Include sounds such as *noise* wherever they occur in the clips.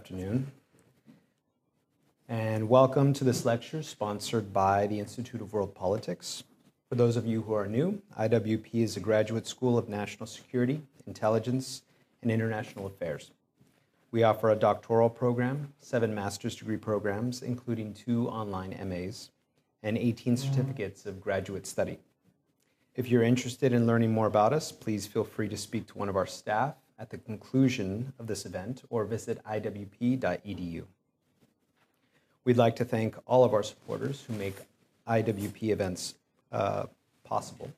afternoon. And welcome to this lecture sponsored by the Institute of World Politics. For those of you who are new, IWP is a graduate school of national security, intelligence, and international affairs. We offer a doctoral program, seven master's degree programs, including two online MAs, and 18 certificates of graduate study. If you're interested in learning more about us, please feel free to speak to one of our staff at the conclusion of this event or visit iwp.edu. We'd like to thank all of our supporters who make IWP events uh, possible.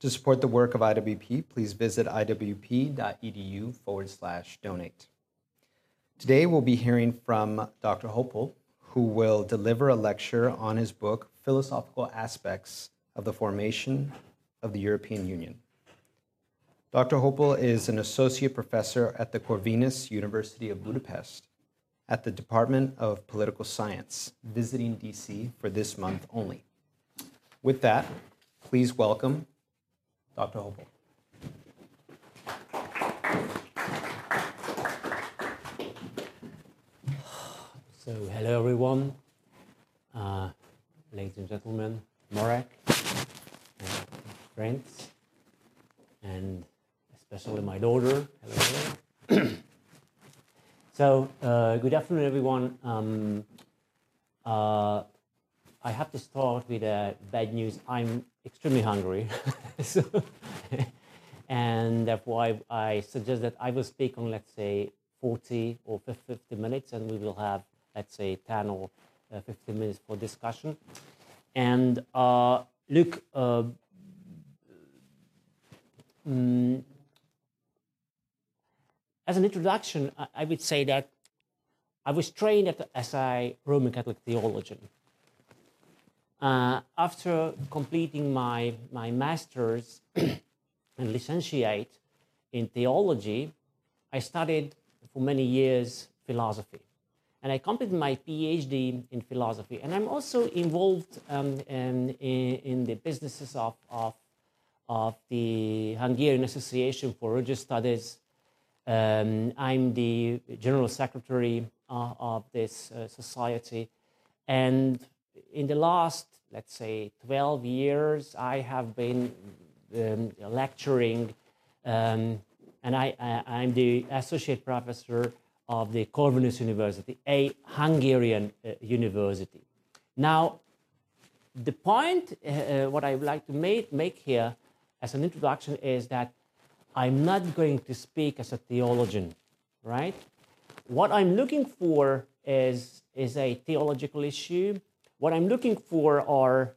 To support the work of IWP, please visit iwp.edu forward slash donate. Today we'll be hearing from Dr. Hoppál, who will deliver a lecture on his book, Philosophical Aspects of the Formation of the European Union. Dr. Hoppál is an associate professor at the Corvinus University of Budapest at the Department of Political Science, visiting DC for this month only. With that, please welcome Dr. Hoppál. So, hello everyone, uh, ladies and gentlemen, Marek, and friends, and especially my daughter. Hello. so, uh, good afternoon, everyone. Um, uh, I have to start with uh, bad news. I'm extremely hungry, *laughs* so, and therefore I, I suggest that I will speak on, let's say, 40 or 50 minutes, and we will have, let's say, 10 or uh, 15 minutes for discussion. And uh, look, uh, mm, as an introduction, I, I, would say that I was trained at, as a Roman Catholic theologian. Uh, after completing my, my master's *clears throat* and licentiate in theology, I studied for many years philosophy. And I completed my PhD in philosophy. And I'm also involved um, in, in, the businesses of, of, of the Hungarian Association for Religious Studies. Um, I'm the general secretary uh, of this uh, society. And in the last, let's say, 12 years, I have been um, lecturing, um, and I, I, am the associate professor of the Corvinus University, a Hungarian uh, university. Now, the point, uh, uh, what I would like to make, make here as an introduction is that I'm not going to speak as a theologian, right? What I'm looking for is, is a theological issue. What I'm looking for are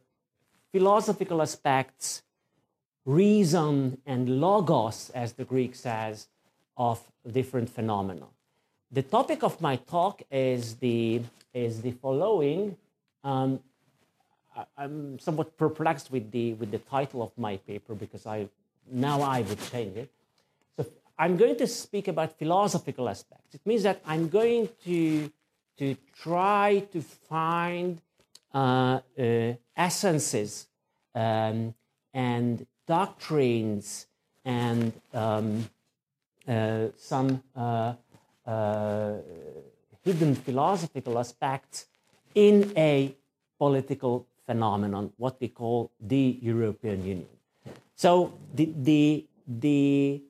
philosophical aspects, reason and logos, as the Greek says, of different phenomena. The topic of my talk is the, is the following. Um, I, am somewhat perplexed with the, with the title of my paper because I, now I would change it. So I'm going to speak about philosophical aspects. It means that I'm going to, to try to find uh, uh, essences um, and doctrines and um, uh, some uh, uh, hidden philosophical aspects in a political phenomenon, what we call the European Union. So the, the, the,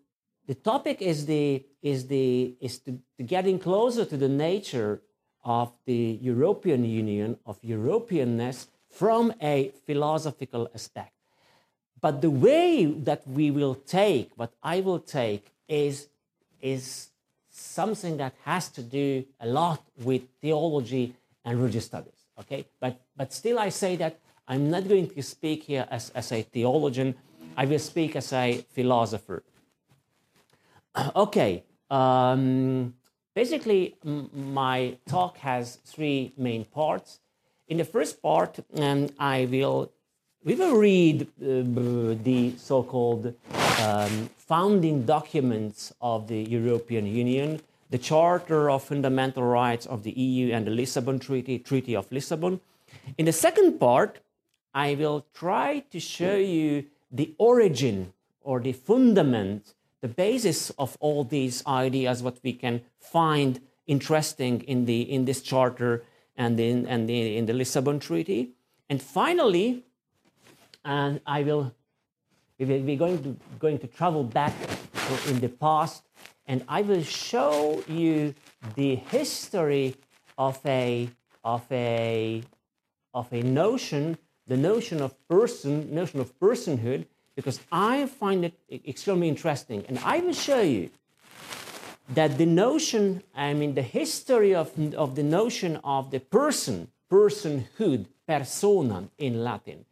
the topic is, the, is, the, is to, to getting closer to the nature of the European Union, of Europeanness, from a philosophical aspect. But the way that we will take, what I will take, is, is something that has to do a lot with theology and religious studies. Okay, but but still, I say that I'm not going to speak here as, as a theologian. I will speak as a philosopher. *clears throat* Okay, um, basically, my talk has three main parts. In the first part, um, I will we will read uh, the so-called um, founding documents of the European Union, the Charter of Fundamental Rights of the EU and the Lisbon Treaty, Treaty of Lisbon. In the second part, I will try to show you the origin or the fundament, the basis of all these ideas, what we can find interesting in, the, in this charter and in, and the, in the Lisbon Treaty. And finally, and I will, we're going to, going to travel back in the past, and I will show you the history of a, of a, of a notion, the notion of person, notion of personhood, because I find it extremely interesting. And I will show you that the notion, I mean, the history of, of the notion of the person, personhood, persona in Latin,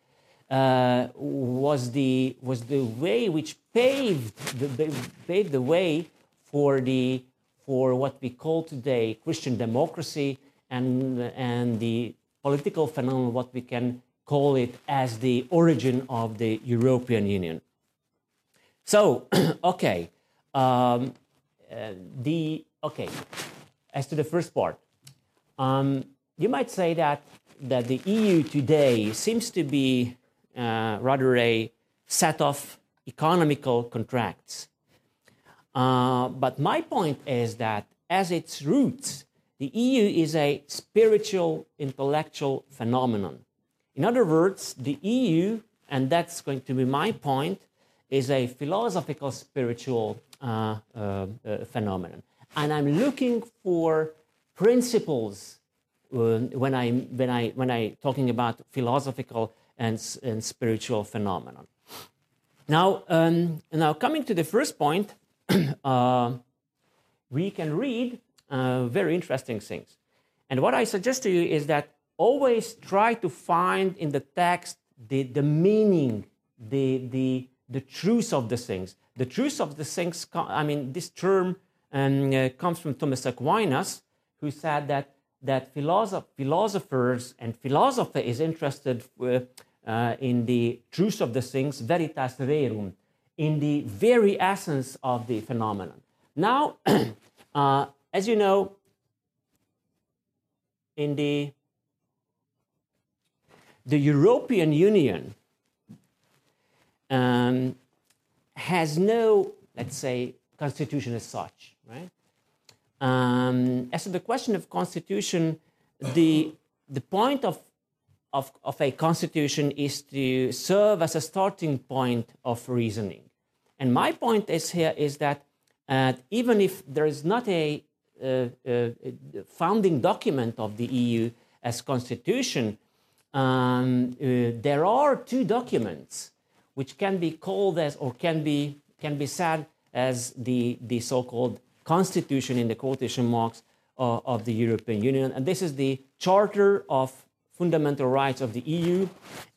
uh, was, the, was the way which paved the, paved the way for, the, for what we call today Christian democracy and, and the political phenomenon, what we can call it as the origin of the European Union. So, *clears throat* okay, um, uh, the okay, as to the first part, um, you might say that that the EU today seems to be uh, rather a set of economical contracts. Uh, but my point is that as its roots, the EU is a spiritual, intellectual phenomenon. In other words, the EU, and that's going to be my point, is a philosophical, spiritual uh, uh, uh, phenomenon. And I'm looking for principles when I when I when I talking about philosophical and, and spiritual phenomenon. Now, um, now coming to the first point, *clears throat* uh, we can read uh, very interesting things. And what I suggest to you is that always try to find in the text the, the meaning, the, the, the truth of the things. The truth of the things, I mean, this term um, uh, comes from Thomas Aquinas, who said that, that philosoph- philosophers and philosophy is interested uh, uh, in the truth of the things, veritas rerum, in the very essence of the phenomenon. Now, *clears throat* uh, as you know, in the the European Union um, has no, let's say, constitution as such, right? Um, as to the question of constitution, the, the point of, of, of a constitution is to serve as a starting point of reasoning. And my point is here is that uh, even if there is not a, uh, uh, founding document of the EU as constitution, um, uh, there are two documents which can be called as or can be can be said as the the so-called constitution in the quotation marks uh, of the European Union, and this is the Charter of Fundamental Rights of the EU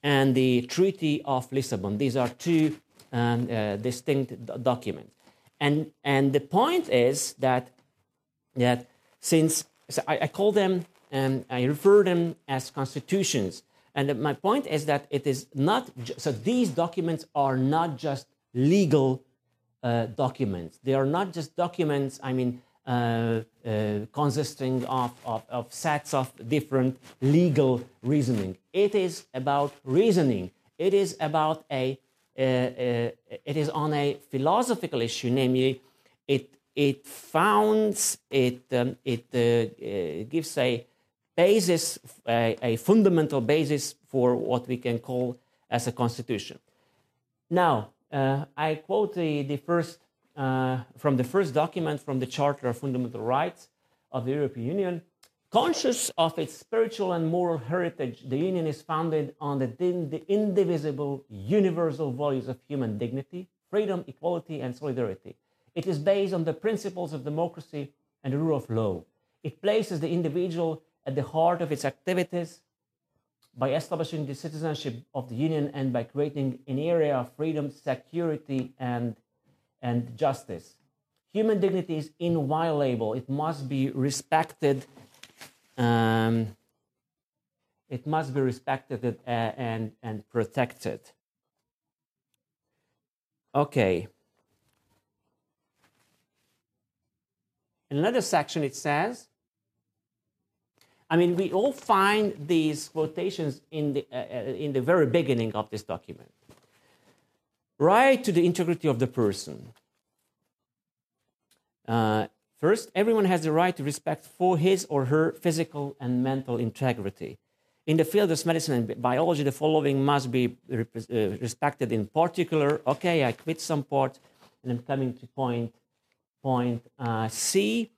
and the Treaty of Lisbon. These are two um, uh, distinct documents, and and the point is that that since so I, I call them and I refer them as constitutions and my point is that it is not, so these documents are not just legal uh, documents. They are not just documents, I mean, uh, uh, consisting of, of, of, sets of different legal reasoning. It is about reasoning. It is about a, uh, uh, it is on a philosophical issue, namely, it, it founds, it, um, it uh, gives a basis, a, a fundamental basis for what we can call as a constitution. Now, uh, I quote the, the first, uh, from the first document from the Charter of Fundamental Rights of the European Union. Conscious of its spiritual and moral heritage, the Union is founded on the, the indivisible, universal values of human dignity, freedom, equality, and solidarity. It is based on the principles of democracy and the rule of law. It places the individual at the heart of its activities by establishing the citizenship of the Union and by creating an area of freedom, security, and, and justice. Human dignity is inviolable. It must be respected. Um, it must be respected uh, and, and protected. Okay. In another section, it says I mean, we all find these quotations in the, uh, uh, in the very beginning of this document. Right to the integrity of the person. Uh, First, everyone has the right to respect for his or her physical and mental integrity. In the field of medicine and biology, the following must be uh, respected in particular. Okay, I quit some part and I'm coming to point, point uh, C.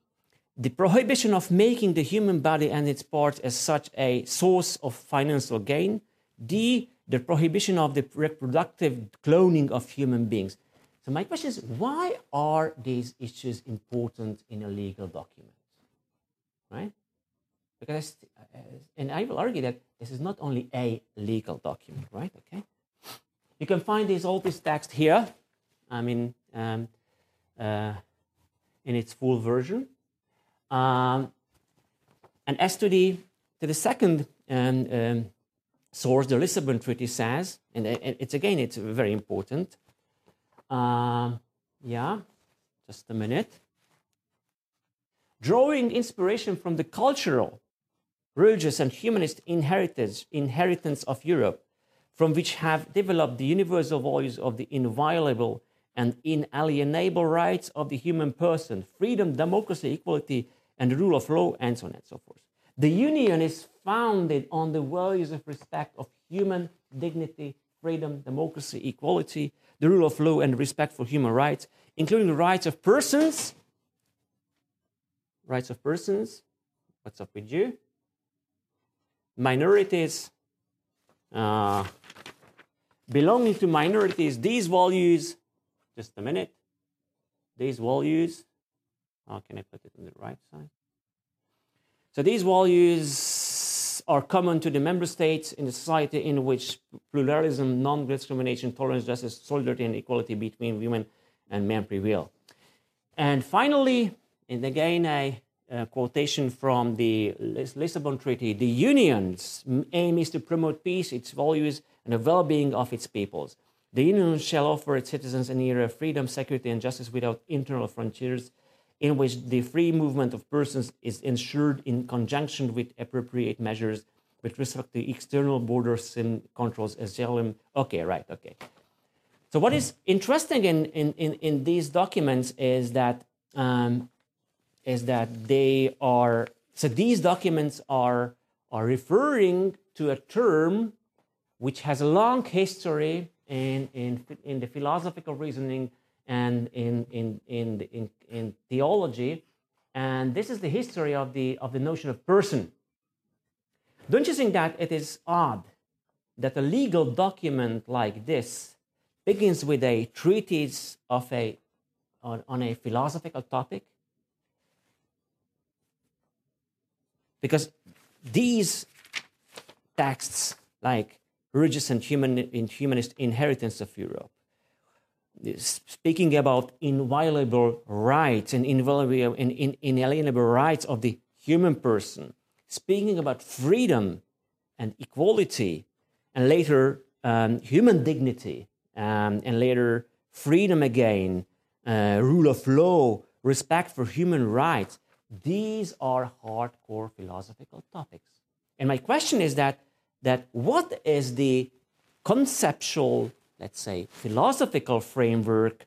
The prohibition of making the human body and its parts as such a source of financial gain. D. The prohibition of the reproductive cloning of human beings. So my question is, why are these issues important in a legal document? Right? Because, uh, and I will argue that this is not only a legal document, right? Okay. You can find these all this text here. I mean, um, uh, in its full version. Um, and as to the to the second um, um source, the Lisbon Treaty says, and it's again, it's very important. Um, yeah, just a minute. Drawing inspiration from the cultural, religious, and humanist inheritance, inheritance of Europe, from which have developed the universal values of the inviolable and inalienable rights of the human person freedom, democracy, equality, and the rule of law, and so on and so forth. The Union is founded on the values of respect of human dignity, freedom, democracy, equality, the rule of law, and respect for human rights, including the rights of persons. Rights of persons. What's up with you? Minorities. Uh, belonging to minorities, these values, just a minute, these values, how can I put it on the right side? So these values are common to the member states in the society in which pluralism, non-discrimination, tolerance, justice, solidarity, and equality between women and men prevail. And finally, and again a, a quotation from the Lisbon Treaty, the union's aim is to promote peace, its values, and the well-being of its peoples. The union shall offer its citizens an era of freedom, security, and justice without internal frontiers in which the free movement of persons is ensured in conjunction with appropriate measures with respect to external borders and controls as asylum. Okay, right, okay. So what is interesting in, in, in, in these documents is that um, is that they are so these documents are are referring to a term which has a long history in, in, in the philosophical reasoning and in, in, in, in, in theology. And this is the history of the, of the notion of person. Don't you think that it is odd that a legal document like this begins with a treatise of a, on, on a philosophical topic? Because these texts, like religious and human, humanist inheritance of Europe, speaking about inviolable rights and inviolable and inalienable rights of the human person, speaking about freedom and equality, and later um, human dignity, um, and later freedom again, uh, rule of law, respect for human rights. These are hardcore philosophical topics. And my question is that, that what is the conceptual let's say, philosophical framework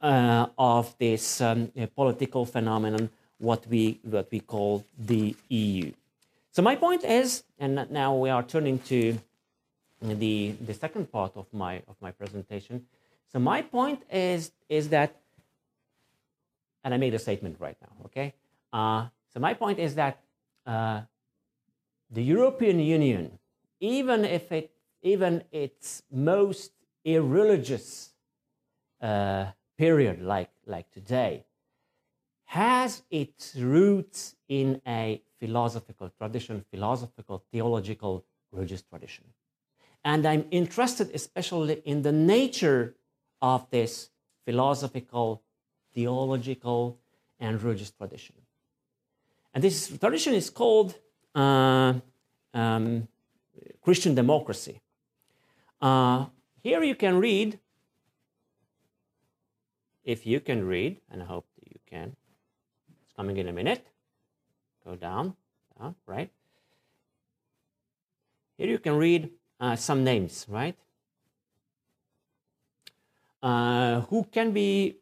uh, of this um, political phenomenon, what we, what we call the EU. So my point is, and now we are turning to the, the second part of my, of my presentation. So my point is, is that, and I made a statement right now, okay? Uh, so my point is that uh, the European Union, even if it, even its most irreligious uh, period like, like today has its roots in a philosophical tradition, philosophical, theological, religious tradition. And I'm interested especially in the nature of this philosophical, theological, and religious tradition. And this tradition is called uh, um, Christian democracy. Uh, here you can read, if you can read, and I hope that you can. It's coming in a minute. Go down, down, right? Here you can read uh, some names, right? Uh, who can be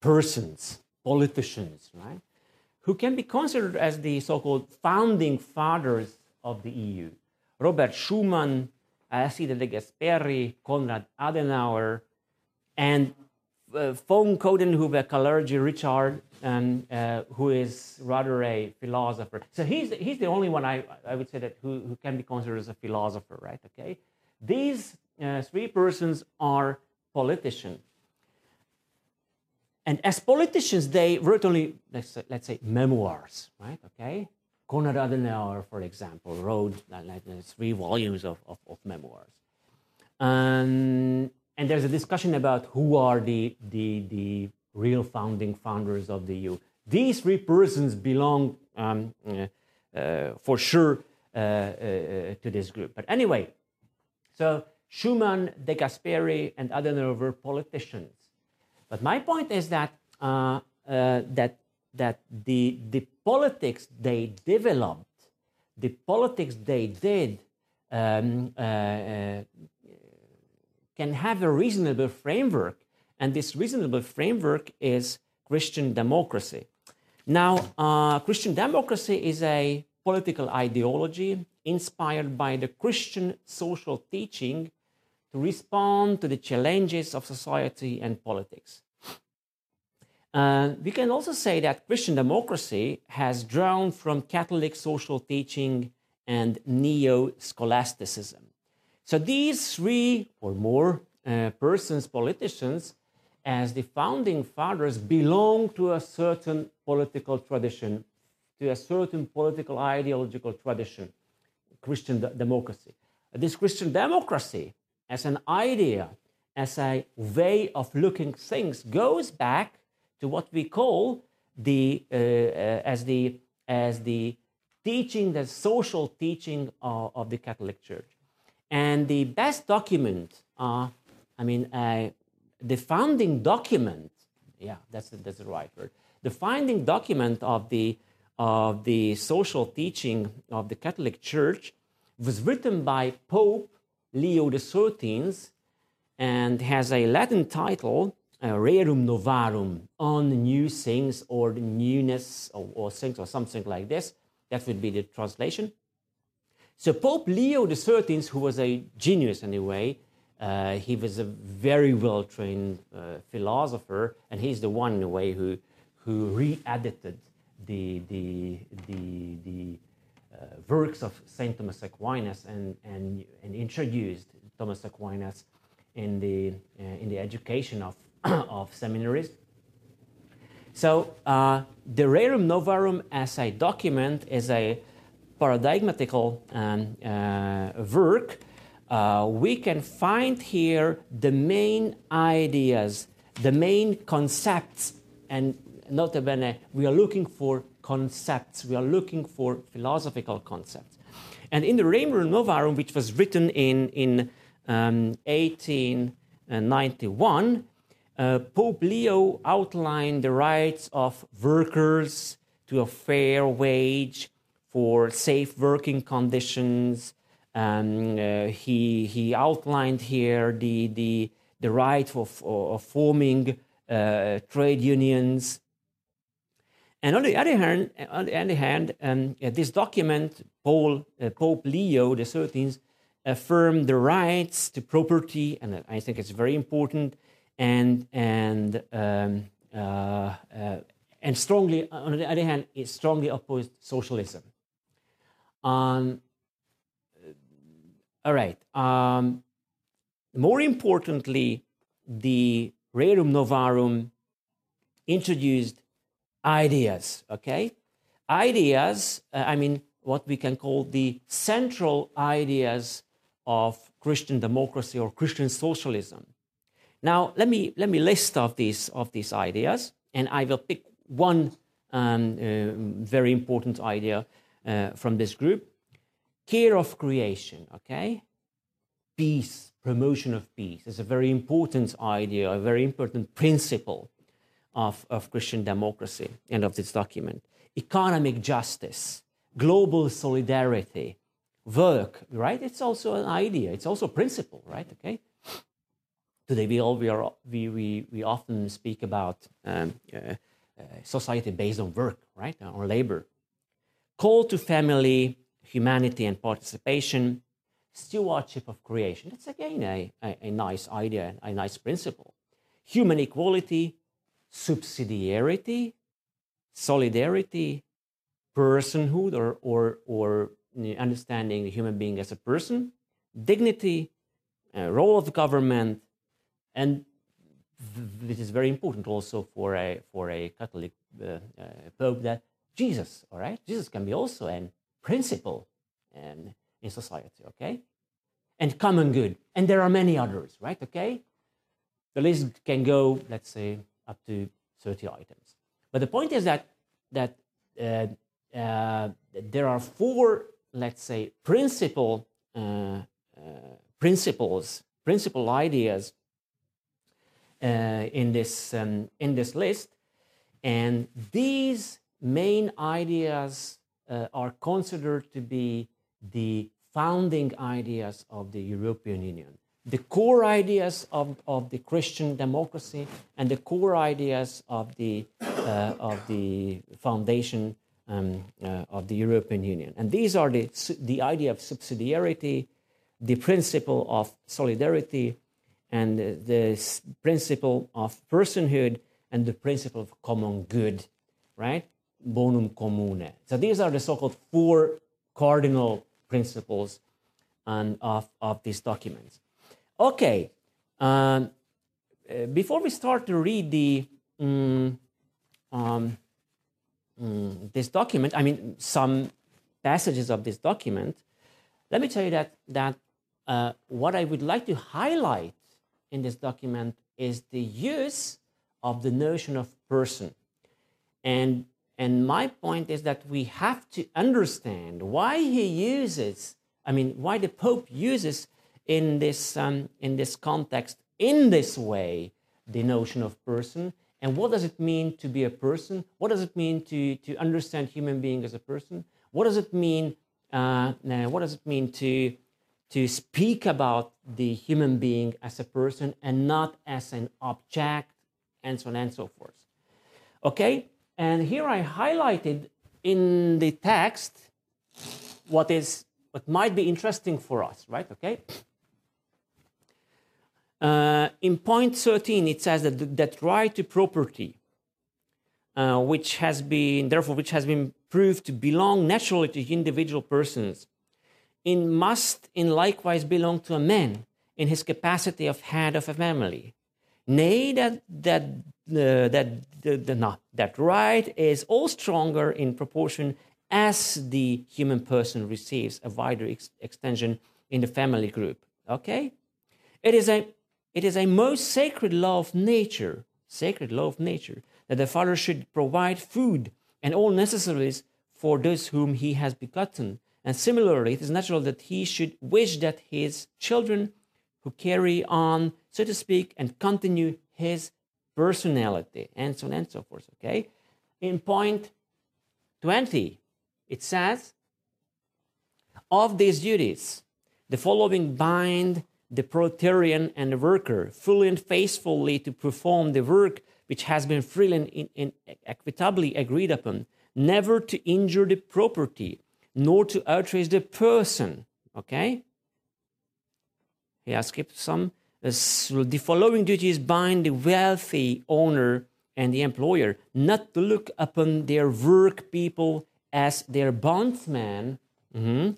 persons, politicians, right? Who can be considered as the so called founding fathers of the EU. Robert Schuman, Alcide de Gasperi, Konrad Adenauer, and uh, von Coudenhove-Kalergi Richard, um, uh, who is rather a philosopher. So he's, he's the only one I, I would say that who, who can be considered as a philosopher, right? Okay. These uh, three persons are politicians. And as politicians, they wrote only, let's say, let's say memoirs, right? Okay. Konrad Adenauer, for example, wrote like, three volumes of, of, of memoirs. Um, and there's a discussion about who are the, the, the real founding founders of the EU. These three persons belong um, uh, uh, for sure uh, uh to this group. But anyway, so Schuman, De Gasperi, and Adenauer were politicians. But my point is that, uh, uh, that, that the, the politics they developed, the politics they did, um, can have a reasonable framework, and this reasonable framework is Christian democracy. Now, uh, Christian democracy is a political ideology inspired by the Christian social teaching to respond to the challenges of society and politics. Uh, we can also say that Christian democracy has drawn from Catholic social teaching and neo scholasticism. So these three or more uh, persons, politicians, as the founding fathers, belong to a certain political tradition, to a certain political ideological tradition, Christian democracy. This Christian democracy, as an idea, as a way of looking things, goes back to what we call the uh, uh, as the as the teaching, the social teaching of, of the Catholic Church. And the best document, uh, I mean, uh, the founding document, yeah, that's, that's the right word. The founding document of the, of the social teaching of the Catholic Church was written by Pope Leo XIII and has a Latin title, uh, Rerum Novarum, on new things or newness or, or things or something like this. That would be the translation. So Pope Leo XIII, who was a genius anyway, uh, he was a very well-trained uh, philosopher, and he's the one in a way who who re-edited the the the, the uh, works of Saint Thomas Aquinas and and and introduced Thomas Aquinas in the uh, in the education of *coughs* of seminaries. So uh, the Rerum Novarum as a document is a paradigmatical um, uh, work, uh, we can find here the main ideas, the main concepts, and notably, we are looking for concepts, we are looking for philosophical concepts. And in the Rerum Novarum, which was written in, in um, 1891, uh, Pope Leo outlined the rights of workers to a fair wage, for safe working conditions. Um, uh, he, he outlined here the, the, the right of, of forming uh, trade unions. And on the other hand, on the other hand um, uh, this document, Paul, uh, Pope Leo XIII affirmed the rights to property, and I think it's very important, and, and, um, uh, uh, and strongly, on the other hand, it strongly opposed socialism. Um, all right. Um, more importantly, the Rerum Novarum introduced ideas, okay? Ideas, uh, I mean, what we can call the central ideas of Christian democracy or Christian socialism. Now, let me, let me list of these, of these ideas, and I will pick one um, uh, very important idea uh, from this group. Care of creation, okay? Peace, promotion of peace is a very important idea, a very important principle of, of Christian democracy and of this document. Economic justice, global solidarity, work, right? It's also an idea, it's also a principle, right? Okay? Today we all we are we we, we often speak about um, uh, society based on work, right, on labor. Call to family, humanity, and participation, stewardship of creation. That's again a, a, a nice idea, a nice principle. Human equality, subsidiarity, solidarity, personhood, or, or, or understanding the human being as a person, dignity, uh, role of government, and this is very important also for a for a Catholic uh, uh, pope that Jesus, all right, Jesus can be also a principle in, in society, okay, and common good, and there are many others, right, okay. The list can go, let's say, up to 30 items. But the point is that that uh, uh there are four, let's say, principle uh, uh, principles, principal ideas in this um, in this list, and these main ideas uh, are considered to be the founding ideas of the European Union, the core ideas of, of the Christian democracy, and the core ideas of the uh, of the foundation um, uh, of the European Union. And these are the the idea of subsidiarity, the principle of solidarity, and the principle of personhood and the principle of common good, right? Bonum commune. So these are the so-called four cardinal principles um, of, of these documents. Okay, um, uh, before we start to read the um, um, um, this document, I mean some passages of this document, let me tell you that that uh, what I would like to highlight in this document is the use of the notion of person. And, and my point is that we have to understand why he uses, I mean, why the Pope uses in this, um, in this context, in this way, the notion of person. And what does it mean to be a person? What does it mean to, to understand human being as a person? What does it mean? Uh, what does it mean to to speak about the human being as a person and not as an object, and so on and so forth. Okay? And here I highlighted in the text what is what might be interesting for us, right? Okay. Uh, in point 13, it says that that right to property, uh, which has been therefore which has been proved to belong naturally to individual persons, in must in likewise belong to a man in his capacity of head of a family. Nay, that that uh, that the, the, no, that right is all stronger in proportion as the human person receives a wider ex- extension in the family group. Okay, it is a it is a most sacred law of nature, sacred law of nature, that the father should provide food and all necessaries for those whom he has begotten and similarly, it is natural that he should wish that his children who carry on, so to speak, and continue his personality, and so on and so forth. Okay? In point 20, it says, Of these duties, the following bind the proletarian and the worker fully and faithfully to perform the work which has been freely and equitably agreed upon, never to injure the property nor to outrage the person. Okay? He has skipped some. The following duties bind the wealthy owner and the employer not to look upon their work people as their bondsman, mm-hmm,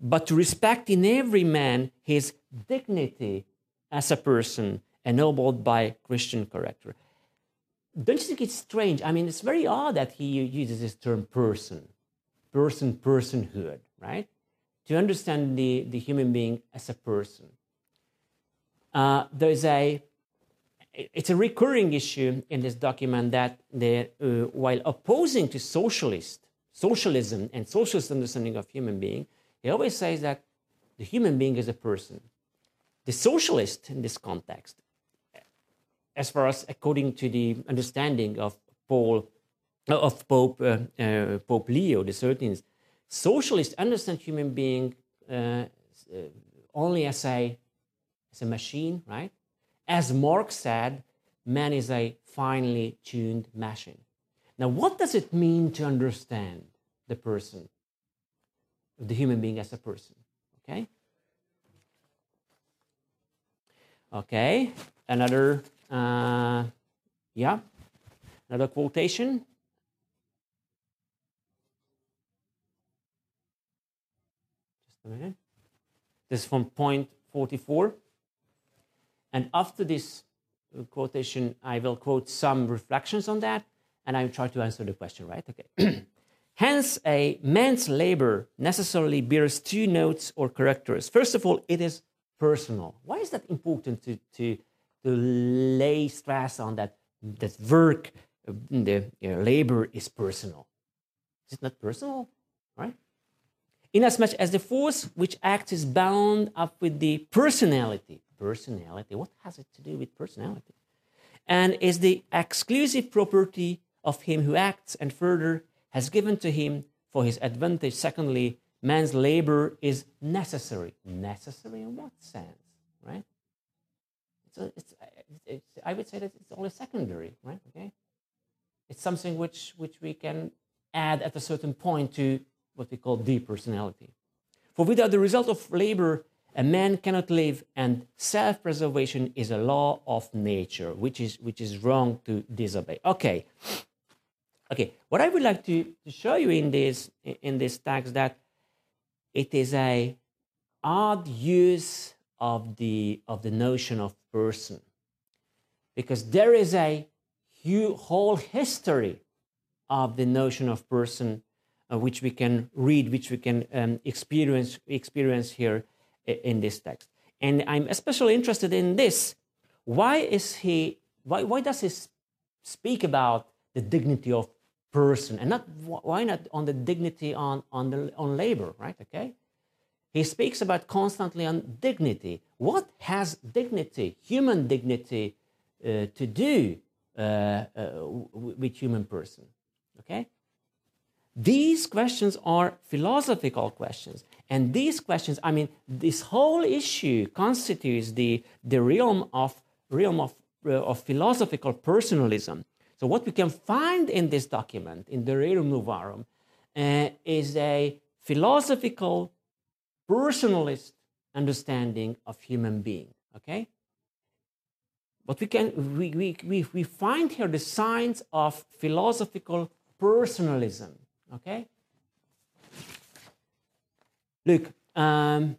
but to respect in every man his dignity as a person ennobled by Christian character. Don't you think it's strange? I mean, it's very odd that he uses this term person person personhood, right? To understand the, the human being as a person. Uh, there's a it's a recurring issue in this document that the, uh, while opposing to socialist socialism and socialist understanding of human being, he always says that the human being is a person. The socialist in this context, as far as according to the understanding of Paul of Pope uh, uh, Pope Leo the Thirteenth, socialists understand human being uh, only as a as a machine, right? As Marx said, man is a finely tuned machine. Now, what does it mean to understand the person, the human being as a person? Okay. Okay, another, uh, yeah, another quotation. A minute. This is from point 44. And after this uh, quotation, I will quote some reflections on that, and I will try to answer the question, right? Okay. *clears throat* Hence, a man's labor necessarily bears two notes or characters. First of all, it is personal. Why is that important to, to, to lay stress on that, that work, uh, the you know, labor is personal? Is it not personal? Right? Inasmuch as the force which acts is bound up with the personality. Personality, what has it to do with personality? And is the exclusive property of him who acts, and further has given to him for his advantage. Secondly, man's labor is necessary. Necessary in what sense, right? So it's, it's, I would say that it's only secondary, right? Okay, it's something which which we can add at a certain point to what we call depersonality. For without the result of labor, a man cannot live, and self-preservation is a law of nature, which is which is wrong to disobey. Okay. Okay, what I would like to, to show you in this in this text that it is a odd use of the of the notion of person, because there is a whole history of the notion of person, which we can read, which we can um, experience experience here in this text. And I'm especially interested in this. Why is he? Why why does he speak about the dignity of person and not why not on the dignity on on the on labor right okay he speaks about constantly on dignity what has dignity human dignity uh, to do uh, uh, with human person okay these questions are philosophical questions and these questions i mean this whole issue constitutes the the realm of realm of, uh, of philosophical personalism so what we can find in this document, in the Rerum Novarum, uh, is a philosophical, personalist understanding of human being. Okay? But we can we, we, we, we find here the signs of philosophical personalism. Okay? Look, um,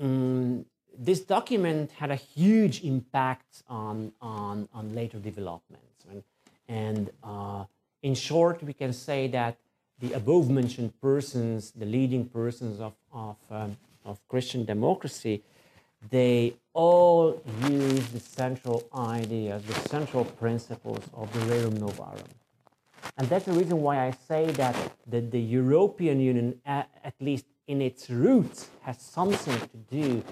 um, this document had a huge impact on, on, on later developments. And and uh, in short, we can say that the above mentioned persons, the leading persons of, of, um, of Christian democracy, they all use the central ideas, the central principles of the Rerum Novarum. And that's the reason why I say that the, the European Union, at, at least in its roots, has something to do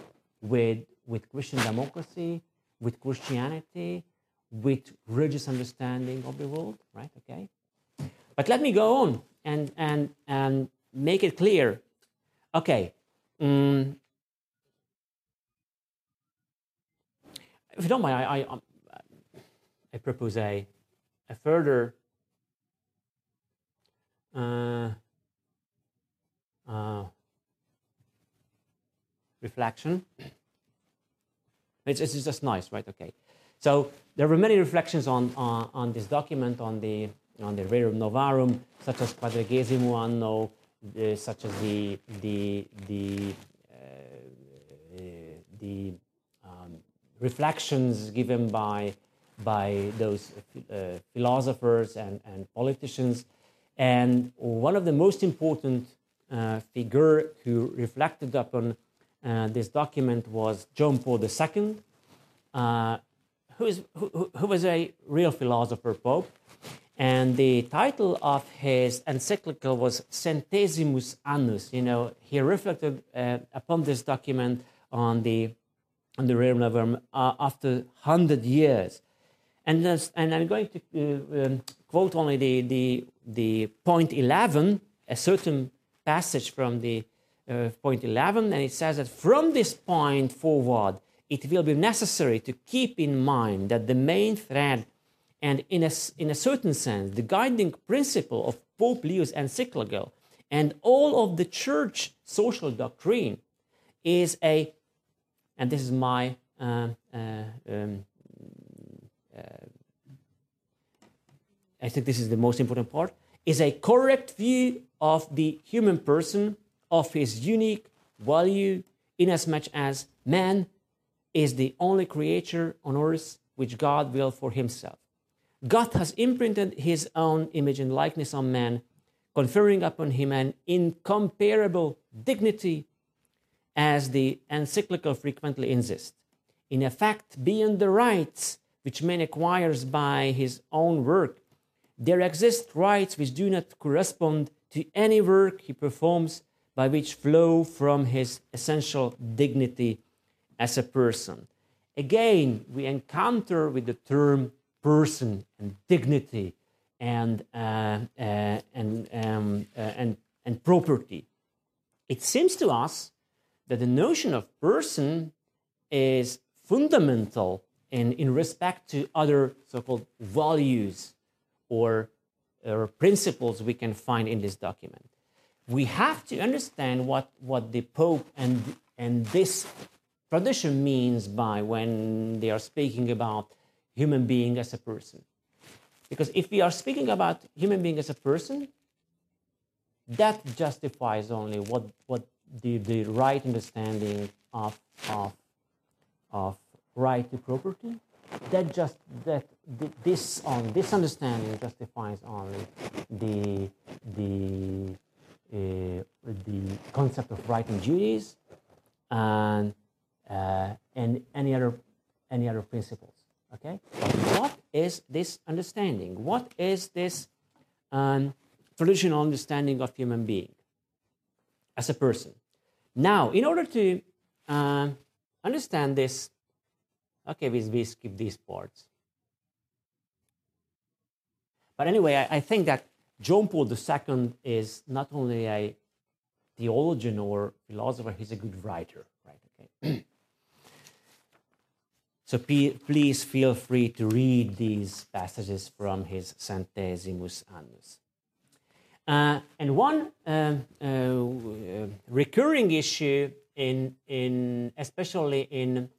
with, with Christian democracy, with Christianity, with religious understanding of the world, right? Okay. But let me go on and and and make it clear. Okay. Um, if you don't mind, I I, um, I propose a a further uh, uh, reflection. It's, it's just nice, right? Okay. So there were many reflections on, on, on this document, on the, on the Rerum Novarum, such as Quadragesimo Anno, uh, such as the, the, the, uh, the um, reflections given by, by those uh, philosophers and, and politicians. And one of the most important uh, figure who reflected upon uh, this document was John Paul II. Uh, who, is, who, who was a real philosopher pope. And the title of his encyclical was Centesimus Annus. You know, he reflected uh, upon this document on the on the Rerum Novarum uh, after hundred years, and and I'm going to uh, um, quote only the, the the point eleven, a certain passage from the uh, point eleven, and it says that from this point forward, it will be necessary to keep in mind that the main thread and in a, in a certain sense, the guiding principle of Pope Leo's encyclical and all of the church social doctrine is a, and this is my, uh, uh, um, uh, I think this is the most important part, is a correct view of the human person, of his unique value, inasmuch as man is the only creature on earth which God will for himself. God has imprinted his own image and likeness on man, conferring upon him an incomparable dignity, as the encyclical frequently insists. In effect, beyond the rights which man acquires by his own work, there exist rights which do not correspond to any work he performs, by which flow from his essential dignity as a person. Again, we encounter with the term person and dignity and, uh, uh, and, um, uh, and, and property. It seems to us that the notion of person is fundamental in, in respect to other so called values or, or principles we can find in this document. We have to understand what, what the Pope and, and this tradition means by when they are speaking about human being as a person. Because if we are speaking about human being as a person, that justifies only what, what the, the right understanding of, of, of right to property. That just that this on this understanding justifies only the the uh, the concept of right and duties and uh, and any other any other principles. Okay, what is this understanding? What is this um, traditional understanding of human being as a person? Now, in order to uh, understand this, okay, we, we skip these parts. But anyway, I, I think that John Paul II is not only a theologian or philosopher, he's a good writer, right? Okay. *clears throat* So please feel free to read these passages from his Centesimus Annus. Uh, and one um, uh, recurring issue in, in especially in,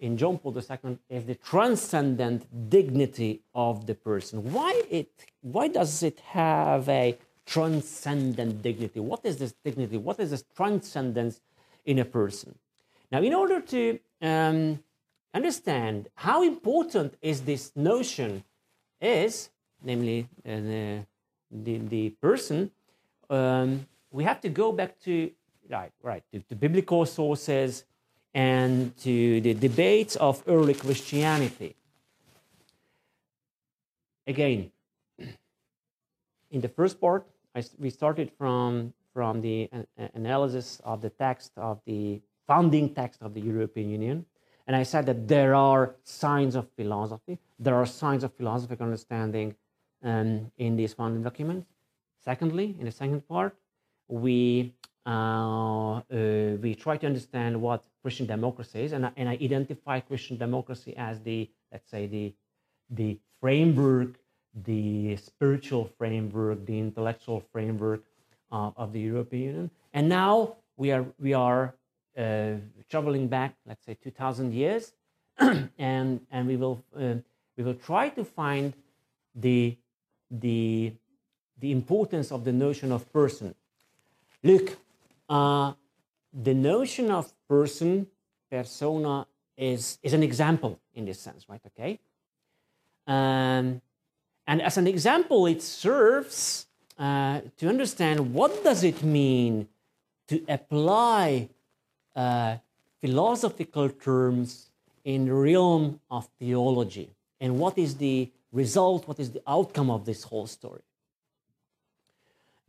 in John Paul II is the transcendent dignity of the person. Why, it, why does it have a transcendent dignity? What is this dignity? What is this transcendence in a person? Now, in order to um, understand how important is this notion is, namely uh, the, the, the, person, um, we have to go back to right, right, to, to biblical sources and to the debates of early Christianity. Again, in the first part, I, we started from, from the uh, analysis of the text of the founding text of the European Union. And I said that there are signs of philosophy, there are signs of philosophical understanding um, in these founding documents. Secondly, in the second part, we uh, uh, we try to understand what Christian democracy is, and I, and I identify Christian democracy as the let's say the the framework, the spiritual framework, the intellectual framework uh, of the European Union. And now we are we are uh, traveling back, let's say, 2,000 years, *clears throat* and and we will uh, we will try to find the the the importance of the notion of person. Look, uh, the notion of person, persona, is is an example in this sense, right? Okay. Um, and as an example, it serves uh, to understand what does it mean to apply uh, philosophical terms in the realm of theology and what is the result, what is the outcome of this whole story.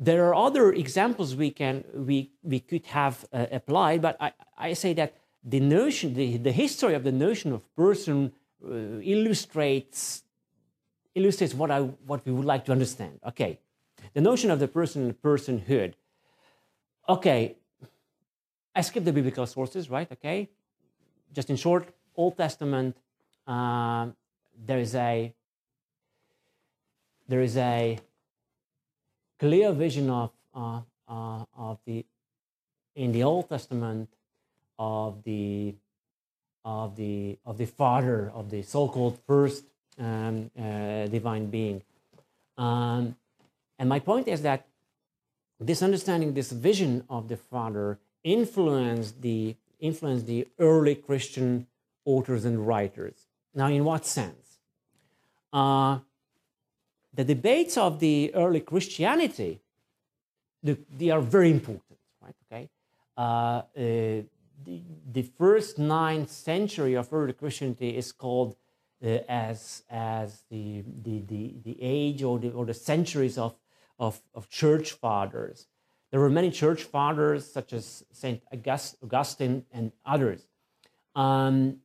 There are other examples we can we, we could have uh, applied, but I, I say that the notion, the, the history of the notion of person uh, illustrates illustrates what I what we would like to understand. Okay, the notion of the person and personhood. Okay, I skip the biblical sources, right? Okay, just in short, Old Testament. Uh, there is a there is a clear vision of, uh, uh, of the in the Old Testament of the of the of the Father of the so-called first um, uh, divine being. Um, and my point is that this understanding, this vision of the Father, influenced the influenced the early Christian authors and writers. Now, in what sense? Uh, the debates of the early Christianity, the, they are very important, right? Okay, uh, uh, the, the first ninth century of early Christianity is called uh, as as the, the the the age or the or the centuries of of, of church fathers. There were many church fathers, such as Saint August, Augustine and others. Um,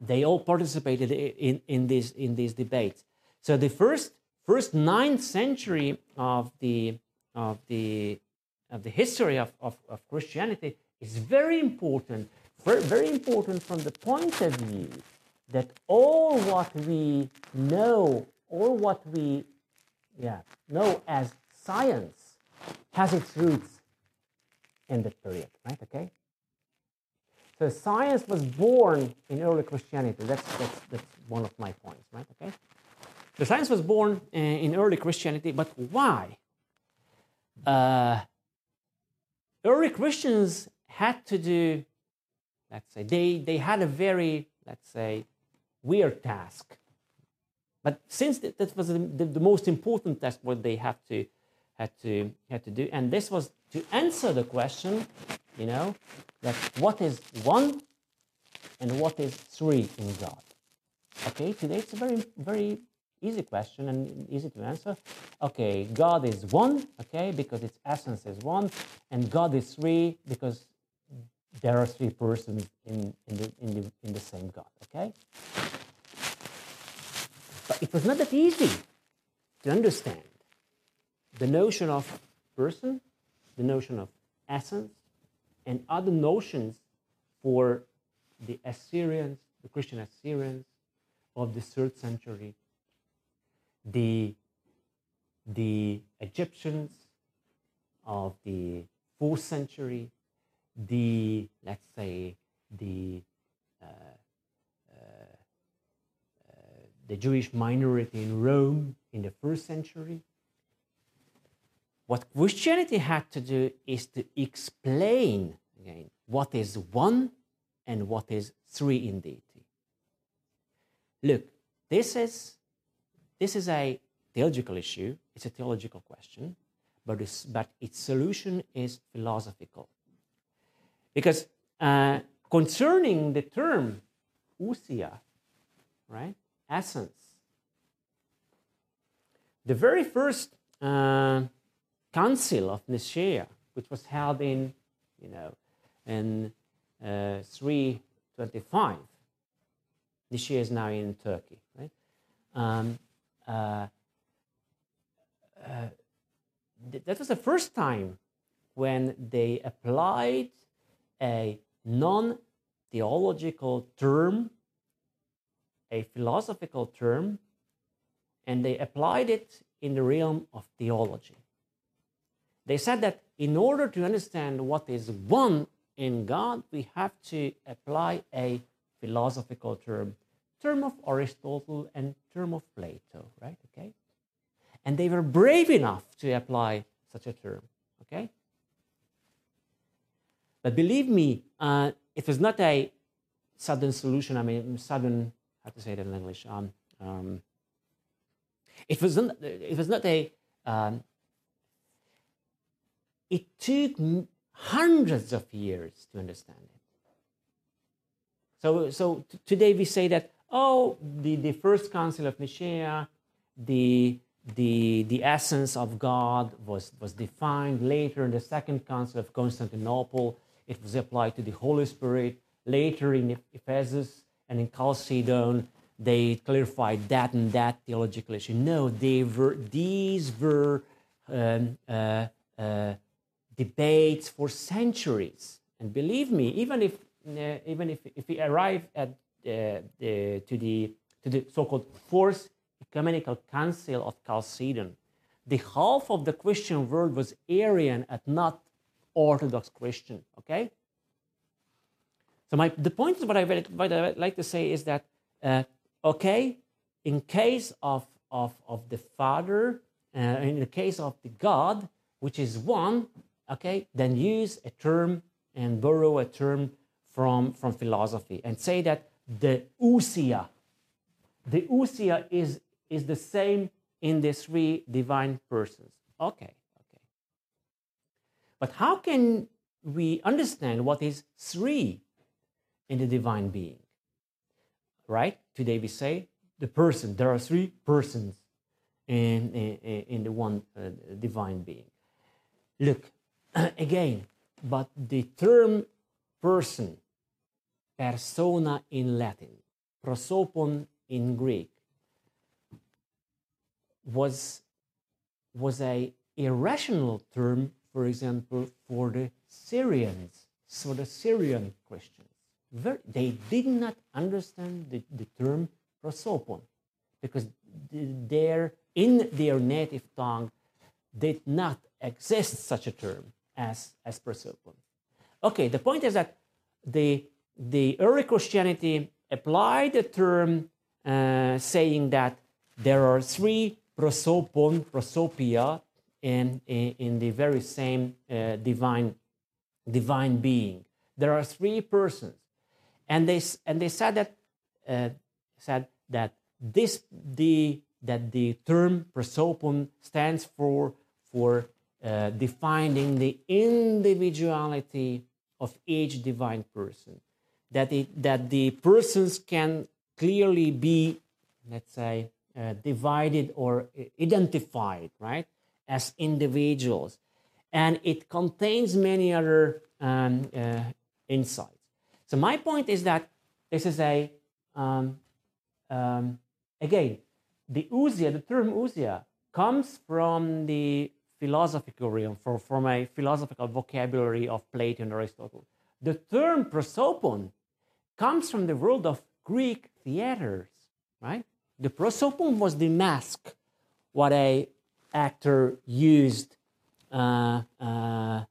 they all participated in, in, this, in these debates. So the first, first ninth century of the, of the, of the history of, of, of Christianity is very important, very, very important from the point of view that all what we know, all what we yeah, know as science has its roots in that period, right? Okay. So science was born in early Christianity. That's, that's, that's one of my points, right? Okay. So science was born in early Christianity, but why? Uh, early Christians had to do, let's say, they, they had a very, let's say, weird task. But since that, was the, the, the most important task, what they have to had to had to do, and this was to answer the question, you know, that what is one and what is three in God. Okay, today it's a very very easy question and easy to answer. Okay, God is one, okay, because its essence is one, and God is three because there are three persons in, in, the, in, the, in the same God, okay? But it was not that easy to understand the notion of person, the notion of essence, and other notions for the Assyrians, the Christian Assyrians of the third century, the, the Egyptians of the fourth century, the, let's say, the, uh, uh, the Jewish minority in Rome in the first century, what Christianity had to do is to explain again what is one and what is three in deity. Look, this is this is a theological issue. It's a theological question, but its, but its solution is philosophical. Because uh, concerning the term ousia, right, essence, the very first uh, Council of Nicaea, which was held in, you know, in uh, 325. Nicaea is now in Turkey, right? Um, uh, uh, th- that was the first time when they applied a non theological term, a philosophical term, and they applied it in the realm of theology. They said that in order to understand what is one in God, we have to apply a philosophical term, term of Aristotle and term of Plato, right? Okay? And they were brave enough to apply such a term, okay? But believe me, uh, it was not a sudden solution. I mean, sudden, how to say that in English? Um, um, it, was not, it was not a um, it took hundreds of years to understand it. So, so t- today we say that, oh, the, the first council of Nicaea, the, the, the essence of God was, was defined. Later in the second council of Constantinople, it was applied to the Holy Spirit. Later in Ephesus and in Chalcedon, they clarified that and that theological issue. No, they were, these were um, uh, uh, debates for centuries. And believe me, even if uh, even if, if we arrive at to the to the so-called fourth Ecumenical Council of Chalcedon, the half of the Christian world was Arian and not Orthodox Christian. Okay. So my the point is what I what I like to say is that uh, okay, in case of of of the Father, uh, in the case of the God, which is one, okay, then use a term and borrow a term from from philosophy and say that the ousia. the ousia is is the same in the three divine persons. Okay, okay. But how can we understand what is three in the divine being? Right? Today we say the person. There are three persons in, in, in the one uh, divine being. Look, *clears throat* again, but the term person, persona in Latin, prosopon in Greek, was, was a irrational term, for example, for the Syrians, for the Syrian Christians. They did not understand the, the term prosopon because their, in their native tongue did not exist such a term as, as prosopon. Okay, the point is that the, the early Christianity applied the term uh, saying that there are three prosopon, prosopia, in, in, in the very same uh, divine, divine being. There are three persons. And they, and they said that, uh, said that this, the, that the term prosopon stands for, for uh, defining the individuality of each divine person. That, it, that the persons can clearly be, let's say, uh, divided or identified, right, as individuals. And it contains many other um, uh, insights. So, my point is that this is a, um, um, again, the ousia, the term ousia, comes from the philosophical realm, from, from a philosophical vocabulary of Plato and Aristotle. The term prosopon comes from the world of Greek theaters, right? The prosopon was the mask what a actor used uh, uh,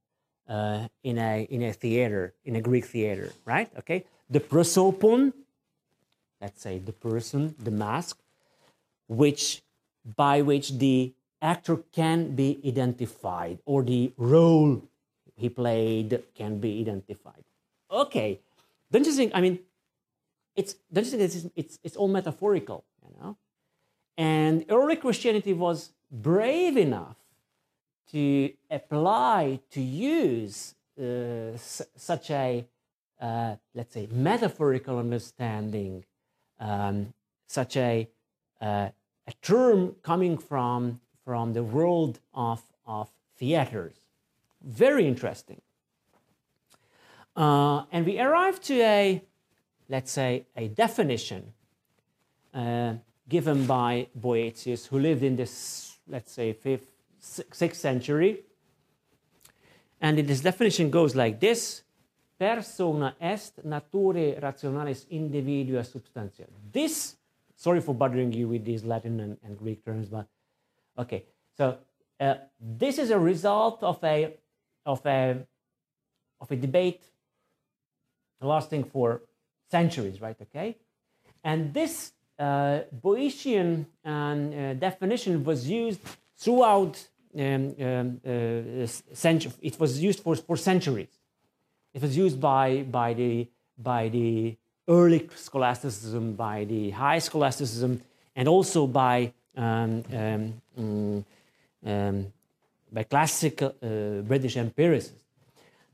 uh, in a in a theater in a Greek theater, right? Okay, the prosopon, let's say the person, the mask, which by which the actor can be identified or the role he played can be identified. Okay, don't you think? I mean, it's don't you think it's it's, it's all metaphorical? You know? And early Christianity was brave enough to apply, to use uh, such a, uh, let's say, metaphorical understanding, um, such a, uh, a term coming from, from the world of, of theaters. Very interesting. Uh, and we arrive to a, let's say, a definition uh, given by Boethius, who lived in this, let's say, fifth, sixth century. And this definition goes like this persona est naturae rationalis individua substantia. This, sorry for bothering you with these Latin and, and Greek terms, but okay. So uh, this is a result of a of a of a debate lasting for centuries, right? Okay, and this uh, Boethian um, uh, definition was used throughout um, um, uh, century. It was used for, for centuries. It was used by, by, the, by the early scholasticism, by the high scholasticism, and also by, um, um, mm, um, by classical uh, British empiricists.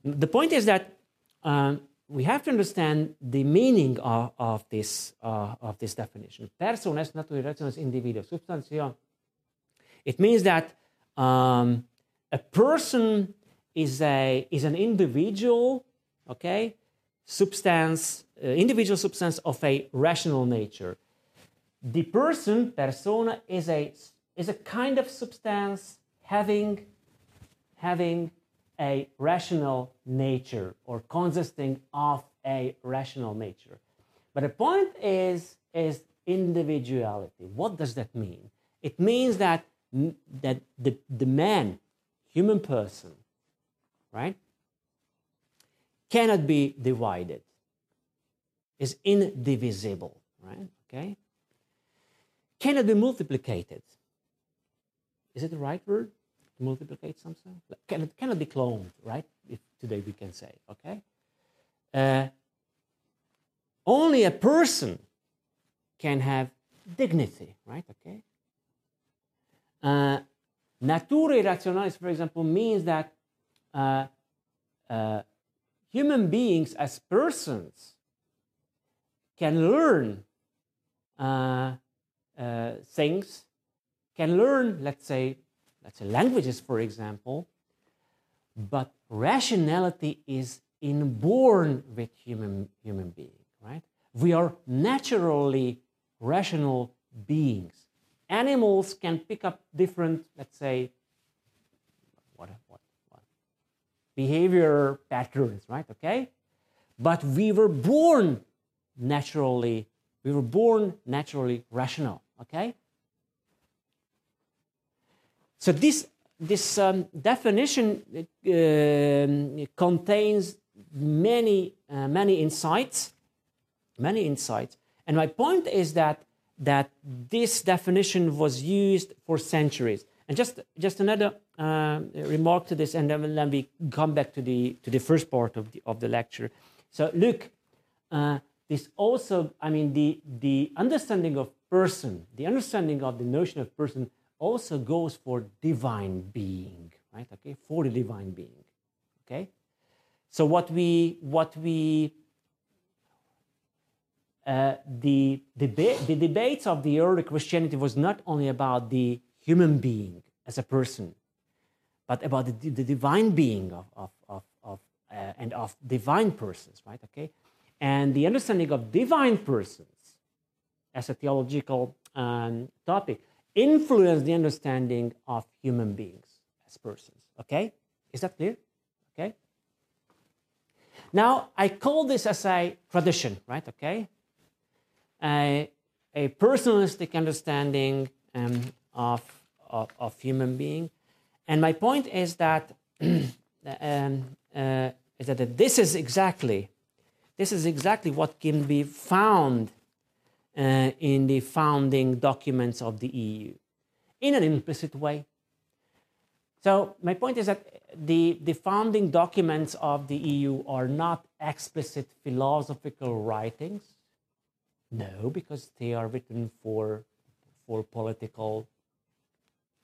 The point is that um, we have to understand the meaning of, of, this, uh, of this definition. Persona est naturae rationalis individuo substantia. It means that um, a person is, a, is an individual, okay, substance, uh, individual substance of a rational nature. The person, persona, is a, is a kind of substance having, having a rational nature or consisting of a rational nature. But the point is, is individuality. What does that mean? It means that, that the, the man, human person, right, cannot be divided, is indivisible, right? Okay? Cannot be multiplicated. Is it the right word? To multiplicate something? Cannot, cannot be cloned, right? If today we can say, okay? Uh, only a person can have dignity, right? Okay. Uh, natura irrationalis, for example, means that uh, uh, human beings as persons can learn uh, uh, things, can learn, let's say, let's say languages, for example, but rationality is inborn with human human being, right? We are naturally rational beings. Animals can pick up different, let's say, what, what, what, behavior patterns, right? Okay? But we were born naturally, we were born naturally rational, okay? So this, this um, definition uh, contains many, uh, many insights, many insights and my point is that, that this definition was used for centuries. And just, just another uh, remark to this, and then, we come back to the, to the first part of the, of the lecture. So, look, uh, this also, I mean, the, the understanding of person, the understanding of the notion of person also goes for divine being, right? Okay, for the divine being. Okay? So what we what we uh, the, deba- the debates of the early Christianity was not only about the human being as a person, but about the, the divine being of, of, of, of uh, and of divine persons, right? Okay, and the understanding of divine persons as a theological um, topic influenced the understanding of human beings as persons. Okay, is that clear? Okay. Now I call this as a tradition, right? Okay, a, a personalistic understanding um, of, of, of, human being. And my point is that, *clears throat* um, uh, is that this is exactly this is exactly what can be found uh, in the founding documents of the EU in an implicit way. So my point is that the, the founding documents of the EU are not explicit philosophical writings. No, because they are written for for political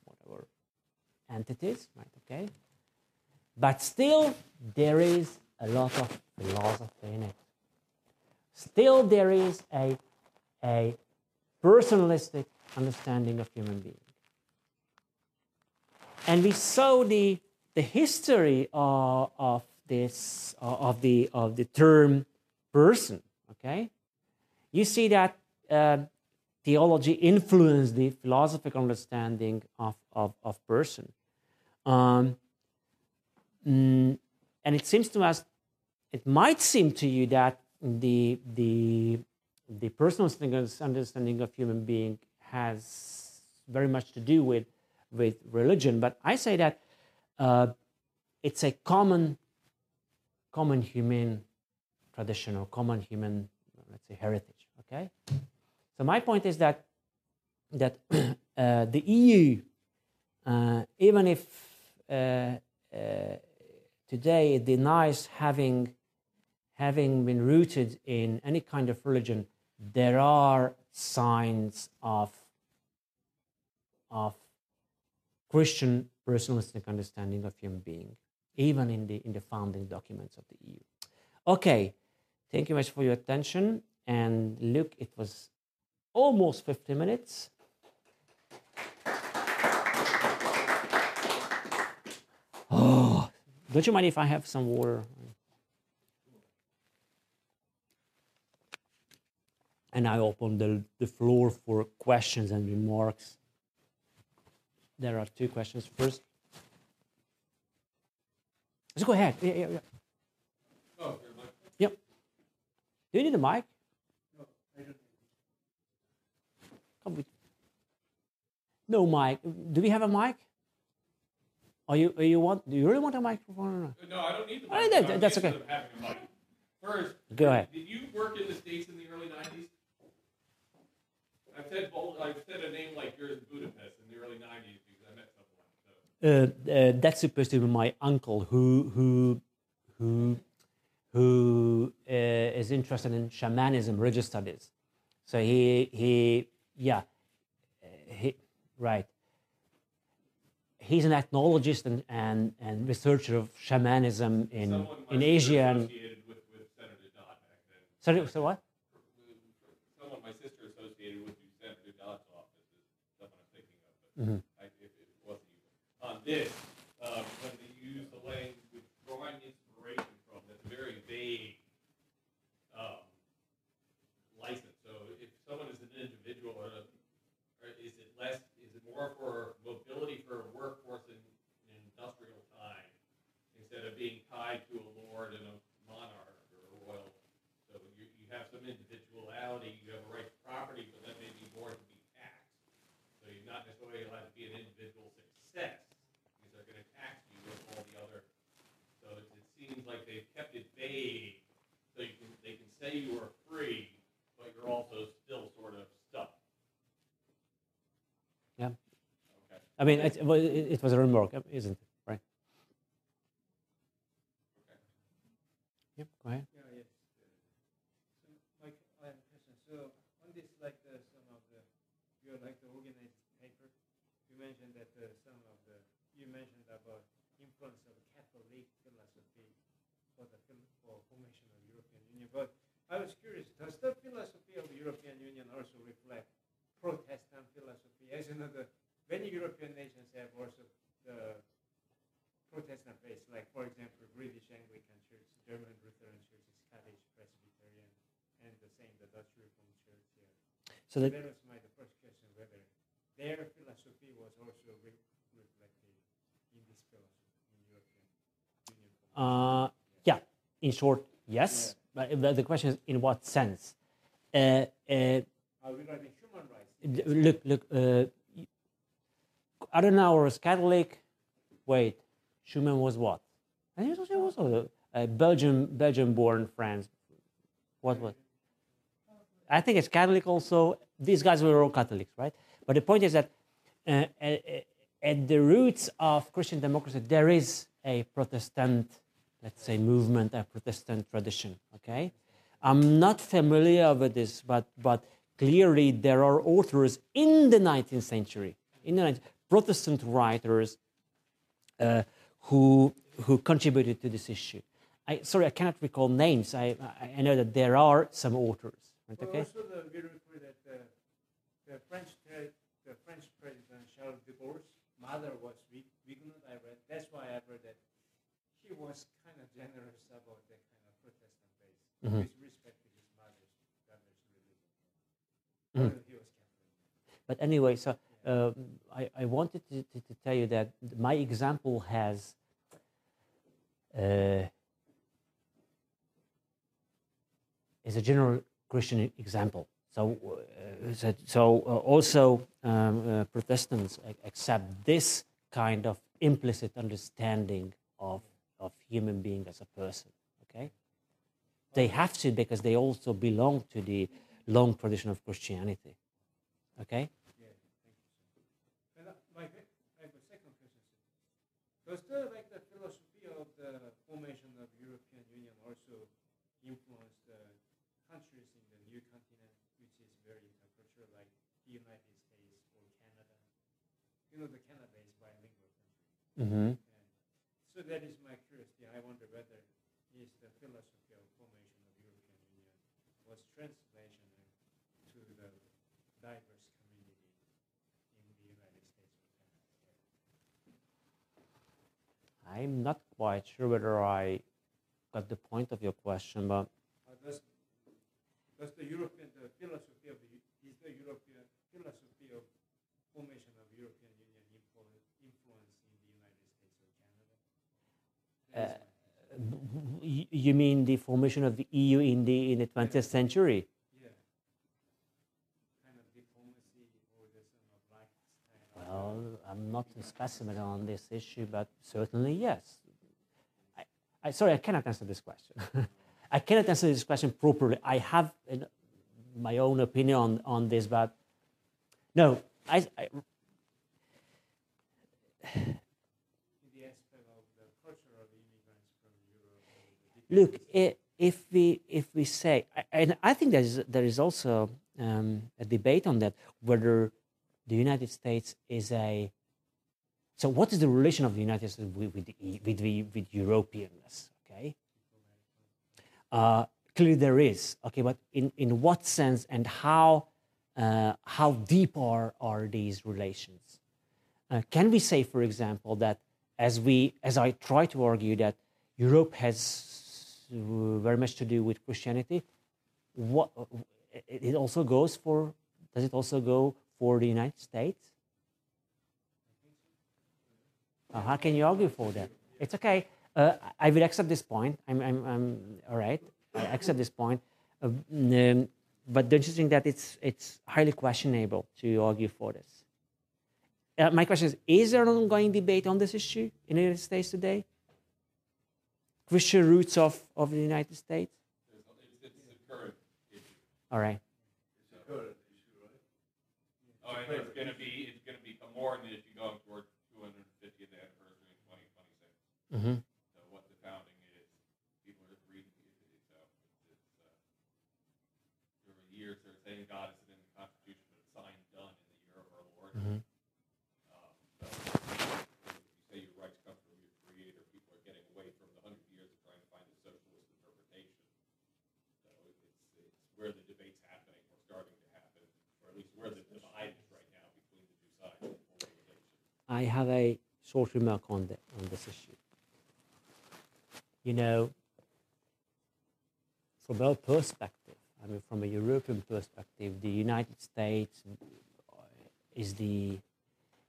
whatever entities, right? Okay. But still there is a lot of philosophy in it. Still there is a a personalistic understanding of human being. And we saw the the history of, of this of the of the term person, okay? you see that uh, theology influenced the philosophical understanding of, of, of person. Um, mm, and it seems to us, it might seem to you that the, the, the personal understanding of human being has very much to do with, with religion, but I say that uh, it's a common, common human tradition or common human, let's say, heritage. Okay, so my point is that that *clears throat* uh, the EU, uh, even if uh, uh, today it denies having having been rooted in any kind of religion, there are signs of of Christian personalistic understanding of human being, even in the in the founding documents of the EU. Okay, thank you much for your attention. And look, it was almost 50 minutes. Oh, don't you mind if I have some water? And I open the, the floor for questions and remarks. There are two questions. First, let's go ahead. Yeah, yeah, yeah. Oh, yep. Do you need a mic? No, I don't. Come with. No mic. Do we have a mic? Are you? Are you want? Do you really want a microphone? Uh, no, I don't need the mic. that- that's okay. First, Go ahead. Did you work in the states in the early '90s? I've said I've said a name like yours in Budapest in the early '90s because I met someone. So. Uh, uh, that's supposed to be my uncle who who who who uh, is interested in shamanism, religious studies. So he he yeah uh, he right. He's an ethnologist and, and, and researcher of shamanism in in Asia and associated with, with Senator Dodd back then. sorry so what? Someone my sister associated with who Senator Dodd's office is someone I'm Mhm. I, if it wasn't you. On this, uh, when they use the language drawing inspiration from, that's a very vague um, license. So if someone is an individual, or, or is it less? Is it more for mobility for a workforce in, in industrial time instead of being tied to a lord and a monarch or a royal? So you, you have some individuality. You have a right to property, but that may be more to be taxed. So necessarily allowed to be an individual success because they're going to tax you with all the other. So it, it seems like they've kept it vague, so you can they can say you are free, but you're also still sort of stuck. Yeah. Okay. I mean it, it was a remark, isn't it? Right? Okay. Yep. Go ahead. Yeah, yes. So, Mike, I have a question. So, on this, like the, some of the, you're like the organized paper, you mentioned that uh, some of the, you mentioned about influence of Catholic philosophy for the phil- for formation of European Union. But I was curious, does the philosophy of the European Union also reflect Protestant philosophy? As you know, the many European nations have also the Protestant faith, like for example, British Anglican Church, German Lutheran Church, Scottish Presbyterian, and the same the Dutch Reformed Church here. So that that was my the first question whether their philosophy was also re- reflected in this philosophy in European Union. Uh, yeah, in short, yes. But the- question is, in what sense? Uh, uh, Are we writing human rights? look, look. Uh, Adenauer was Catholic. Wait, Schuman was what? And he was he was also uh, Belgium, Belgium-born France. What was? I think it's Catholic also. These guys were all Catholics, right? But the point is that uh, at, at the roots of Christian democracy, there is a Protestant, let's say, movement, a Protestant tradition. Okay, I'm not familiar with this, but but clearly there are authors in the 19th century, in the 19th, Protestant writers uh, who who contributed to this issue. I, sorry, I cannot recall names. I, I know that there are some authors. Right, okay. also the we that the, the French the French president Charles de Gaulle's mother was Hug- Huguenot. I read that's why I read that he was kind of generous about the kind of Protestant with respect to his mother's mother's religion. Mhm. Catholic. But anyway, so um, I, I wanted to, to, to tell you that my example has uh, is a general Christian example. So, uh, so, so uh, also um, uh, Protestants accept this kind of implicit understanding of, of human being as a person. Okay, they have to because they also belong to the long tradition of Christianity. Okay. Yeah, thank you. And uh, my, I have a second question. Does the like the philosophy of the formation of European Union also influence the countries in the new continent, which is very intercultural, like the United States or Canada? You know, the Canada is bilingual country. Mm-hmm. And so that is my curiosity. I wonder whether is the philosophy of formation of European Union was to the diverse community in the United States Canada. I'm not quite sure whether I got the point of your question, but Uh, does, does the European the philosophy of the, is the European philosophy of formation of European Union influence, influence in the United States or Canada? That is my- y- you mean the formation of the EU in the in the 20th century? yeah, kind of different. diplomacy or the some of lifestyle? Well, I'm not a specimen on this issue, but certainly yes. I, I, sorry, I cannot answer this question. *laughs* I cannot answer this question properly. I have an, my own opinion on, on this, but no, I, I, in the aspect of the culture of immigrants from Europe. or the look if we if we say and i think there is there is also um, a debate on that whether the united states is a so what is the relation of the united states with with, with, with europeanness okay? Uh, clearly there is okay but in, in what sense and how uh, how deep are, are these relations? Uh, can we say, for example, that as we, as I try to argue that Europe has very much to do with Christianity, what it also goes for? Does it also go for the United States? Uh, how can you argue for that? It's okay. Uh, I will accept this point. I'm, I'm, I'm all right. I accept this point. Uh, um, but don't you think that it's it's highly questionable to argue for this? Uh, my question is Is there an ongoing debate on this issue in the United States today? Christian roots of, of the United States? It's, it's a current issue. All right. Oh, it's gonna be, it's gonna become more an issue going towards two hundred and fiftieth anniversary in twenty twenty-six. Mm-hmm. So what the founding is, people are reading it, so it's, it's, uh, there were years they're saying God is in the Constitution, but it's signed, done in the year of our Lord. Mhm. Um, so, if you say your rights come from your creator, people are getting away from the hundred years of trying to find a socialist interpretation. So it's, it's where the debate's happening, or starting to happen, or at least where the divide is right now between the two sides of polarization. I have a short remark on, the, on this issue. You know, from our perspective, I mean, from a European perspective, the United States is the,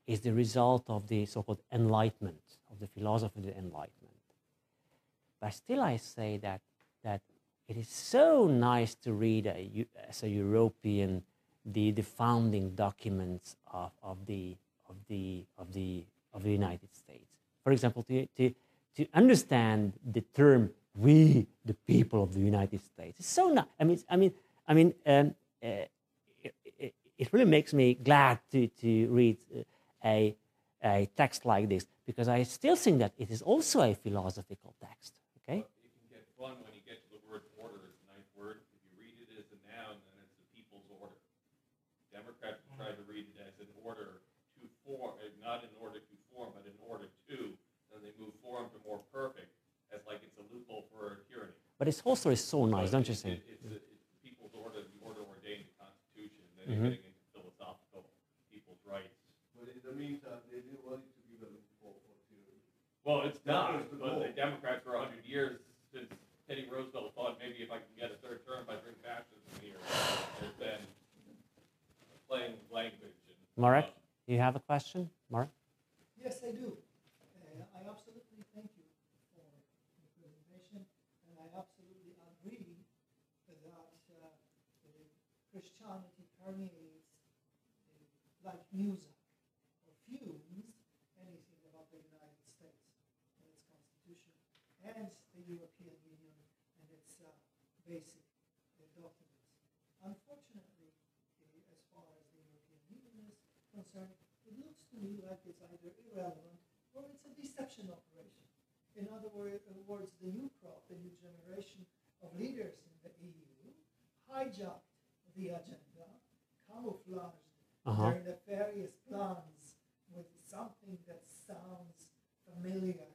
is the result of the so called Enlightenment, of the philosophy of the Enlightenment. But still, I say that, that it is so nice to read a, as a European the, the founding documents of, of, the, of, the, of, the, of the United States. For example, to, to, to understand the term "we, the people of the United States," it's so nice. I mean, I mean, I mean, um, uh, it, it, really makes me glad to, to read uh, a, a text like this because I still think that it is also a philosophical text. Okay. But it can get fun when you get to the word order as the ninth word. If you read it as a noun, then it's the people's order. Democrats have tried to read it as an order to form, uh, not in order to form, but in order to. Then they move form to more perfect, as like it's a loophole for tyranny. But it's also is so nice, But don't you it- think? it- It's, the- it's people's order, the order ordained the Constitution. Then Mhm. you're getting into philosophical people's rights. But in the meantime, they didn't want it to be the loophole for tyranny. Well, it's That not, was the but the. Democrats for a hundred years, since Teddy Roosevelt thought maybe if I can get a third term, I bring fascism here. There's been playing language and. Marek, uh, you have a question? Mark? Yes, I do. Uh, I absolutely thank you for the presentation, and I absolutely agree that uh, Christianity permeates uh, like music or fumes anything about the United States and its constitution and the European Union and its basic uh, documents. Unfortunately, uh, as far as the European Union is concerned, it looks to me like it's either irrelevant or it's a deception operation. In other uh, words, the new crop, the new generation of leaders in the EU hijacked the agenda, camouflaged Uh-huh. their nefarious plans with something that sounds familiar,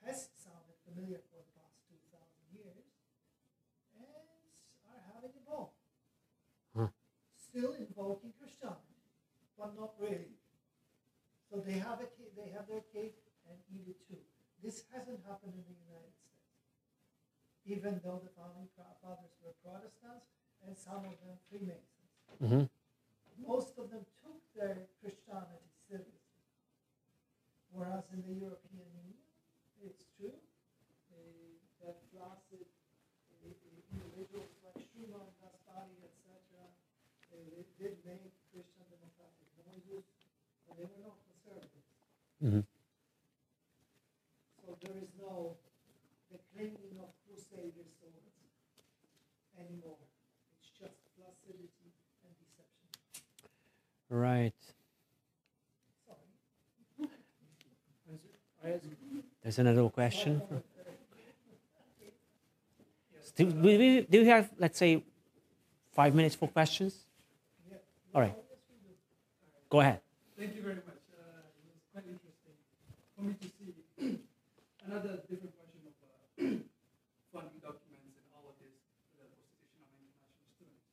has sounded familiar for the past 2,000 years, and are having a ball. Huh. Still invoking but not really. So they have a ca- they have their cake and eat it too. This hasn't happened in the United States, even though the founding fathers were Protestants and some of them Freemasons. Mm-hmm. Most of them took their Christianity seriously, whereas in the European Union, it's true uh, that flaccid uh, individuals like Schuman, Gasperi, etc., uh, did make Christian democratic noises, but they were not conservative. Mhm. So there is no the clinging of crusader swords anymore. It's just placidity and deception. Right. Sorry. *laughs* I ask, There's another question. Do, we- we- do you have, let's say, five minutes for questions? Yeah. All right. Go ahead. Thank you very much. Uh, it was quite interesting for me to see *clears throat* another different version of uh, *clears throat* funding documents and all of this for the Association of International Students.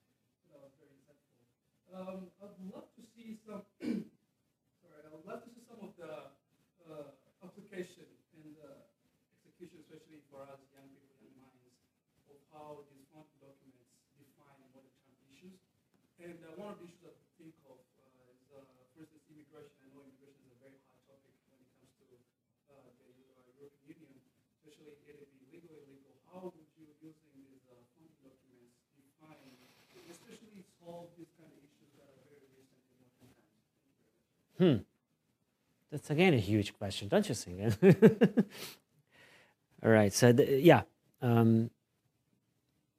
So that was very insightful. Um, I'd love to see some. *clears throat* sorry, I would love to see some of the uh, application and uh, execution, especially for us young people, young minds, of how these funding documents define what are Trump issues. And uh, one of the issues I think of uh, is, uh, for instance, immigration. I know immigration is a very hot topic when it comes to uh, the uh, European Union, especially it be legal, illegal. How would you, using these uh, funding documents, define, especially solve these kind of issues that are very recent in modern times? Thank you very much. Hmm. That's again a huge question, don't you think? *laughs* All right. So the, yeah, um,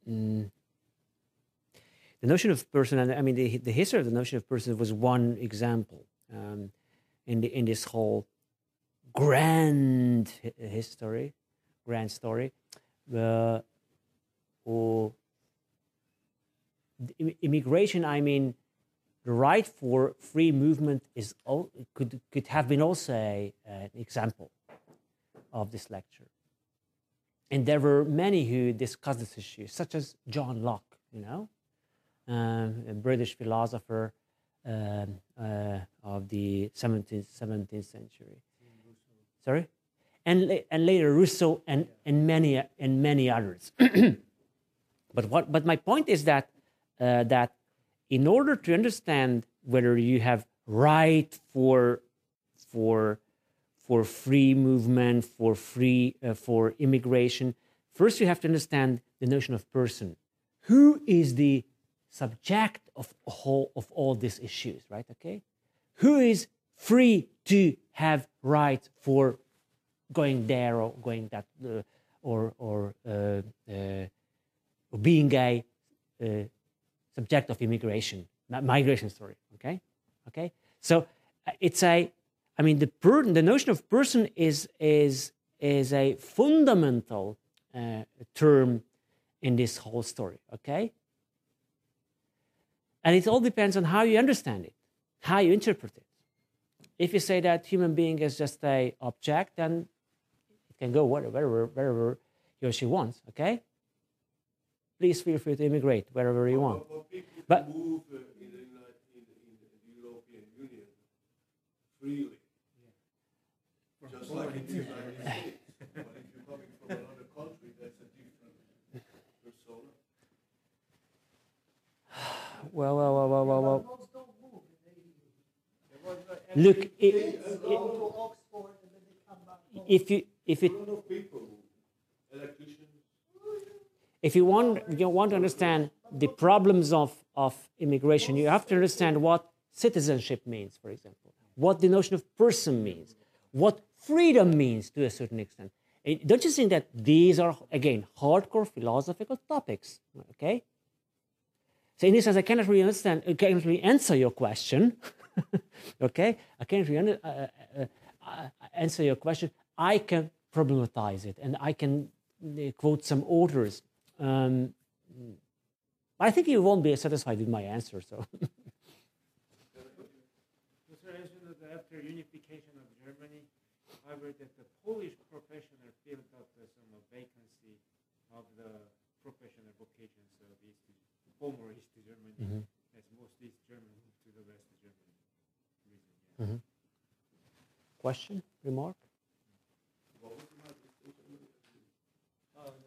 mm, the notion of person, and I mean the the history of the notion of person was one example um, in the in this whole grand history, grand story. Uh, or immigration, I mean the right for free movement is could could have been also a, an example of this lecture. And there were many who discussed this issue, such as John Locke, you know, um, a British philosopher um, uh, of the 17th, 17th century. Sorry, and and later Rousseau and and many and many others. *clears throat* but what but my point is that uh, that in order to understand whether you have right for for for free movement for free uh, for immigration first you have to understand the notion of person. Who is the subject of all of all these issues right okay? Who is free to have right for going there or going that uh, or or uh, uh, being a subject of immigration, migration. Sorry. Okay. Okay. So uh, it's a. I mean, the per, the notion of person is is is a fundamental uh, term in this whole story. Okay. And it all depends on how you understand it, how you interpret it. If you say that human being is just a object, then it can go wherever, wherever, wherever he or she wants. Okay. Please feel free to immigrate wherever you want. But, but But- move uh, in, the, in, the, European Union freely, just like in the United States. But if you're coming from another country, that's a different persona. *sighs* Well, well, well, well, well, well. Most don't move in the EU. there if you want you want to understand the problems of of immigration, you have to understand what citizenship means, for example, what the notion of person means, what freedom means to a certain extent. Don't you think that these are again hardcore philosophical topics? Okay. So in this sense, I cannot really understand, I cannot really answer your question. *laughs* okay, I can't really uh, uh, uh, answer your question. I can problematize it, and I can uh, quote some authors. Um, I think you won't be satisfied with my answer. So Mr. mentioned that after unification of Germany, however, that the Polish professional filled up some uh, vacancy of the professional vocations of East, former East Germany, Mhm. as most East German moved to the West Germany region. Yeah. question, remark.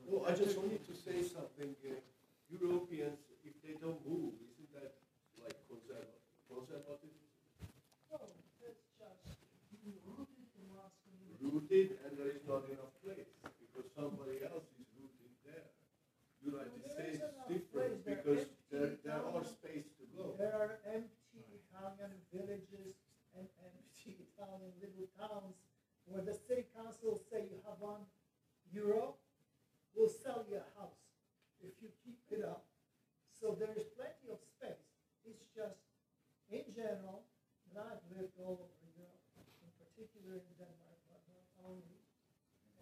No, I just wanted to say something, uh, Europeans, if they don't move, isn't that like conservative? Conservative? No, that's just rooted in Rooted, and there is not enough place because somebody else is rooted there. United States is different there because there, there are space to go. There are empty Italian villages and empty Italian little towns where the city council say you have one euro will sell your house if you keep it up. So there is plenty of space. It's just, in general, and I've lived all over Europe, in particular in Denmark, but not only,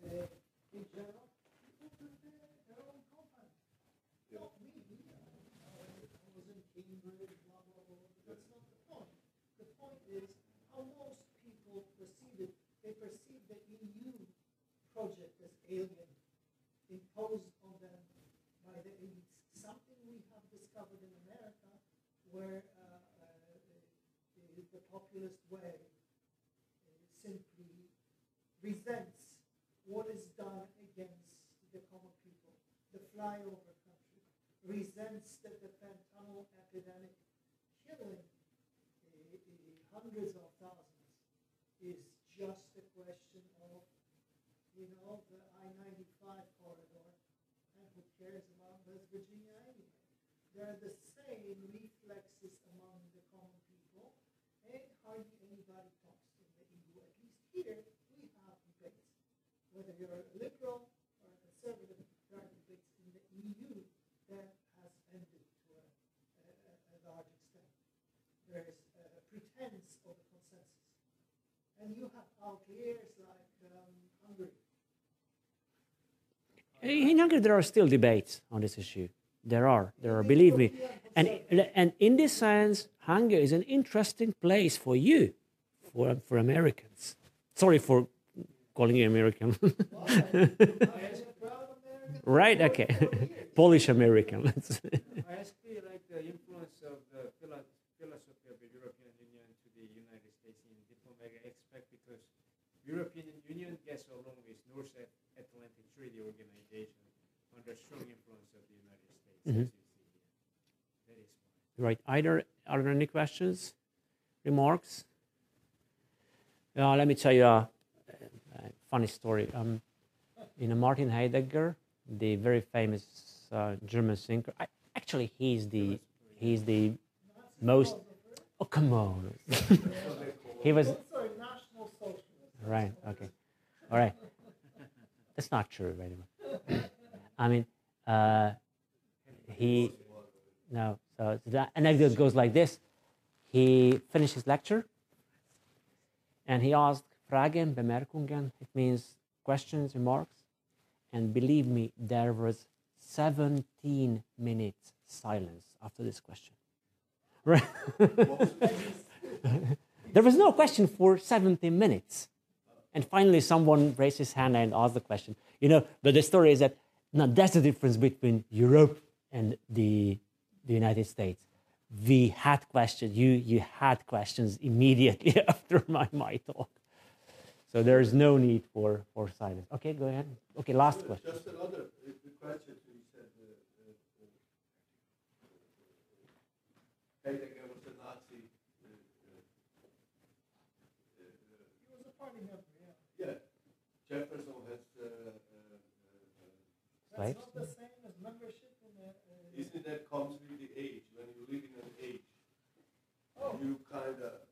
uh, in general, people build their, their own company. Not me. I, I was in Cambridge, blah, blah, blah. That's not the point. The point is how most people perceive it. They perceive the EU project as alien imposed on them by the elites. Something we have discovered in America where uh, uh, the, the populist way uh, simply resents what is done against the common people. The flyover country resents that the fentanyl epidemic killing uh, uh, hundreds of thousands is just a question of, you know, the I-95 corridor, cares about West Virginia anyway? There are the same reflexes among the common people, and hardly anybody talks in the EU. At least here, we have debates. Whether you're a liberal or a conservative, there are debates in the EU that has ended to a, a, a- a large extent. There is a pretense of a consensus. And you have outliers like um, Hungary. In Hungary, there are still debates on this issue. There are, there are, believe me. And, and in this sense, Hungary is an interesting place for you, for, for Americans. Sorry for calling you American. *laughs* Right? Okay. Polish American. *laughs* I you like the influence of uh, the philosophy of the European Union to the United States in diplomatic aspect because European Union gets along with North At- Atlantic Treaty Organization under strong influence of the United States. Mhm. as you see here. That is why. right. Either, are there any questions, remarks? Uh, let me tell you a, a funny story. Um, you know, Martin Heidegger, the very famous uh, German thinker. I, actually, he's the he's the most. Oh come on! *laughs* he was Sorry, National Socialist. right. Okay, all right. That's not true, right? *clears throat* I mean, uh, he no. So the anecdote goes like this: He finished his lecture, and he asked Fragen, Bemerkungen. It means questions, remarks, and believe me, there was 17 minutes silence after this question. Right? *laughs* there was no question for 17 minutes. And finally, someone raised his hand and asked the question. You know, but the story is that now that's the difference between Europe and the, the United States. We had questions. You you had questions immediately after my my talk. So there is no need for for silence. Okay, go ahead. Okay, last question. Just another uh, the question you said. Uh, uh, uh, Heidegger was a Nazi. Uh, uh, uh, He was a party member, yeah. yeah, Jefferson has. Uh, uh, uh, That's not the same as membership in the. Uh, isn't that comes with the age? When you live in an age, oh, you kind of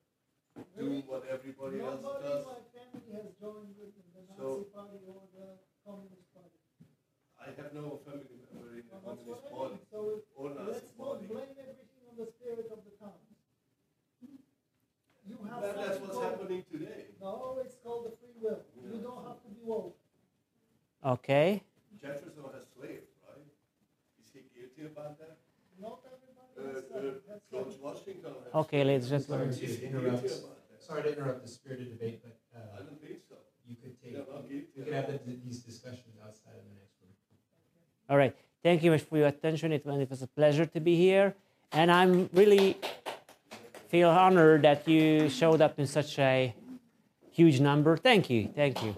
do Really? what everybody else nobody does. in my family has joined with the Nazi So- party or the Communist party. I have no family member in the Well, Communist Party. So or Nazi let's not blame everything on the spirit of the times. You have That, that's what's called- happening today. No, it's called the free will. You don't have to be woke. Okay. Jefferson has slaves, right? Is he guilty about that? Not everybody Uh, has uh, George. Washington has Okay, ladies and Sorry gentlemen. Is to interrupt. guilty about that? Sorry to interrupt the spirited debate, but I uh, don't think so. you could take, They're we could have the- these discussions outside of the next room. All right. Thank you much for your attention. It it was a pleasure to be here. And I'm really feel honored that you showed up in such a huge number. Thank you. Thank you.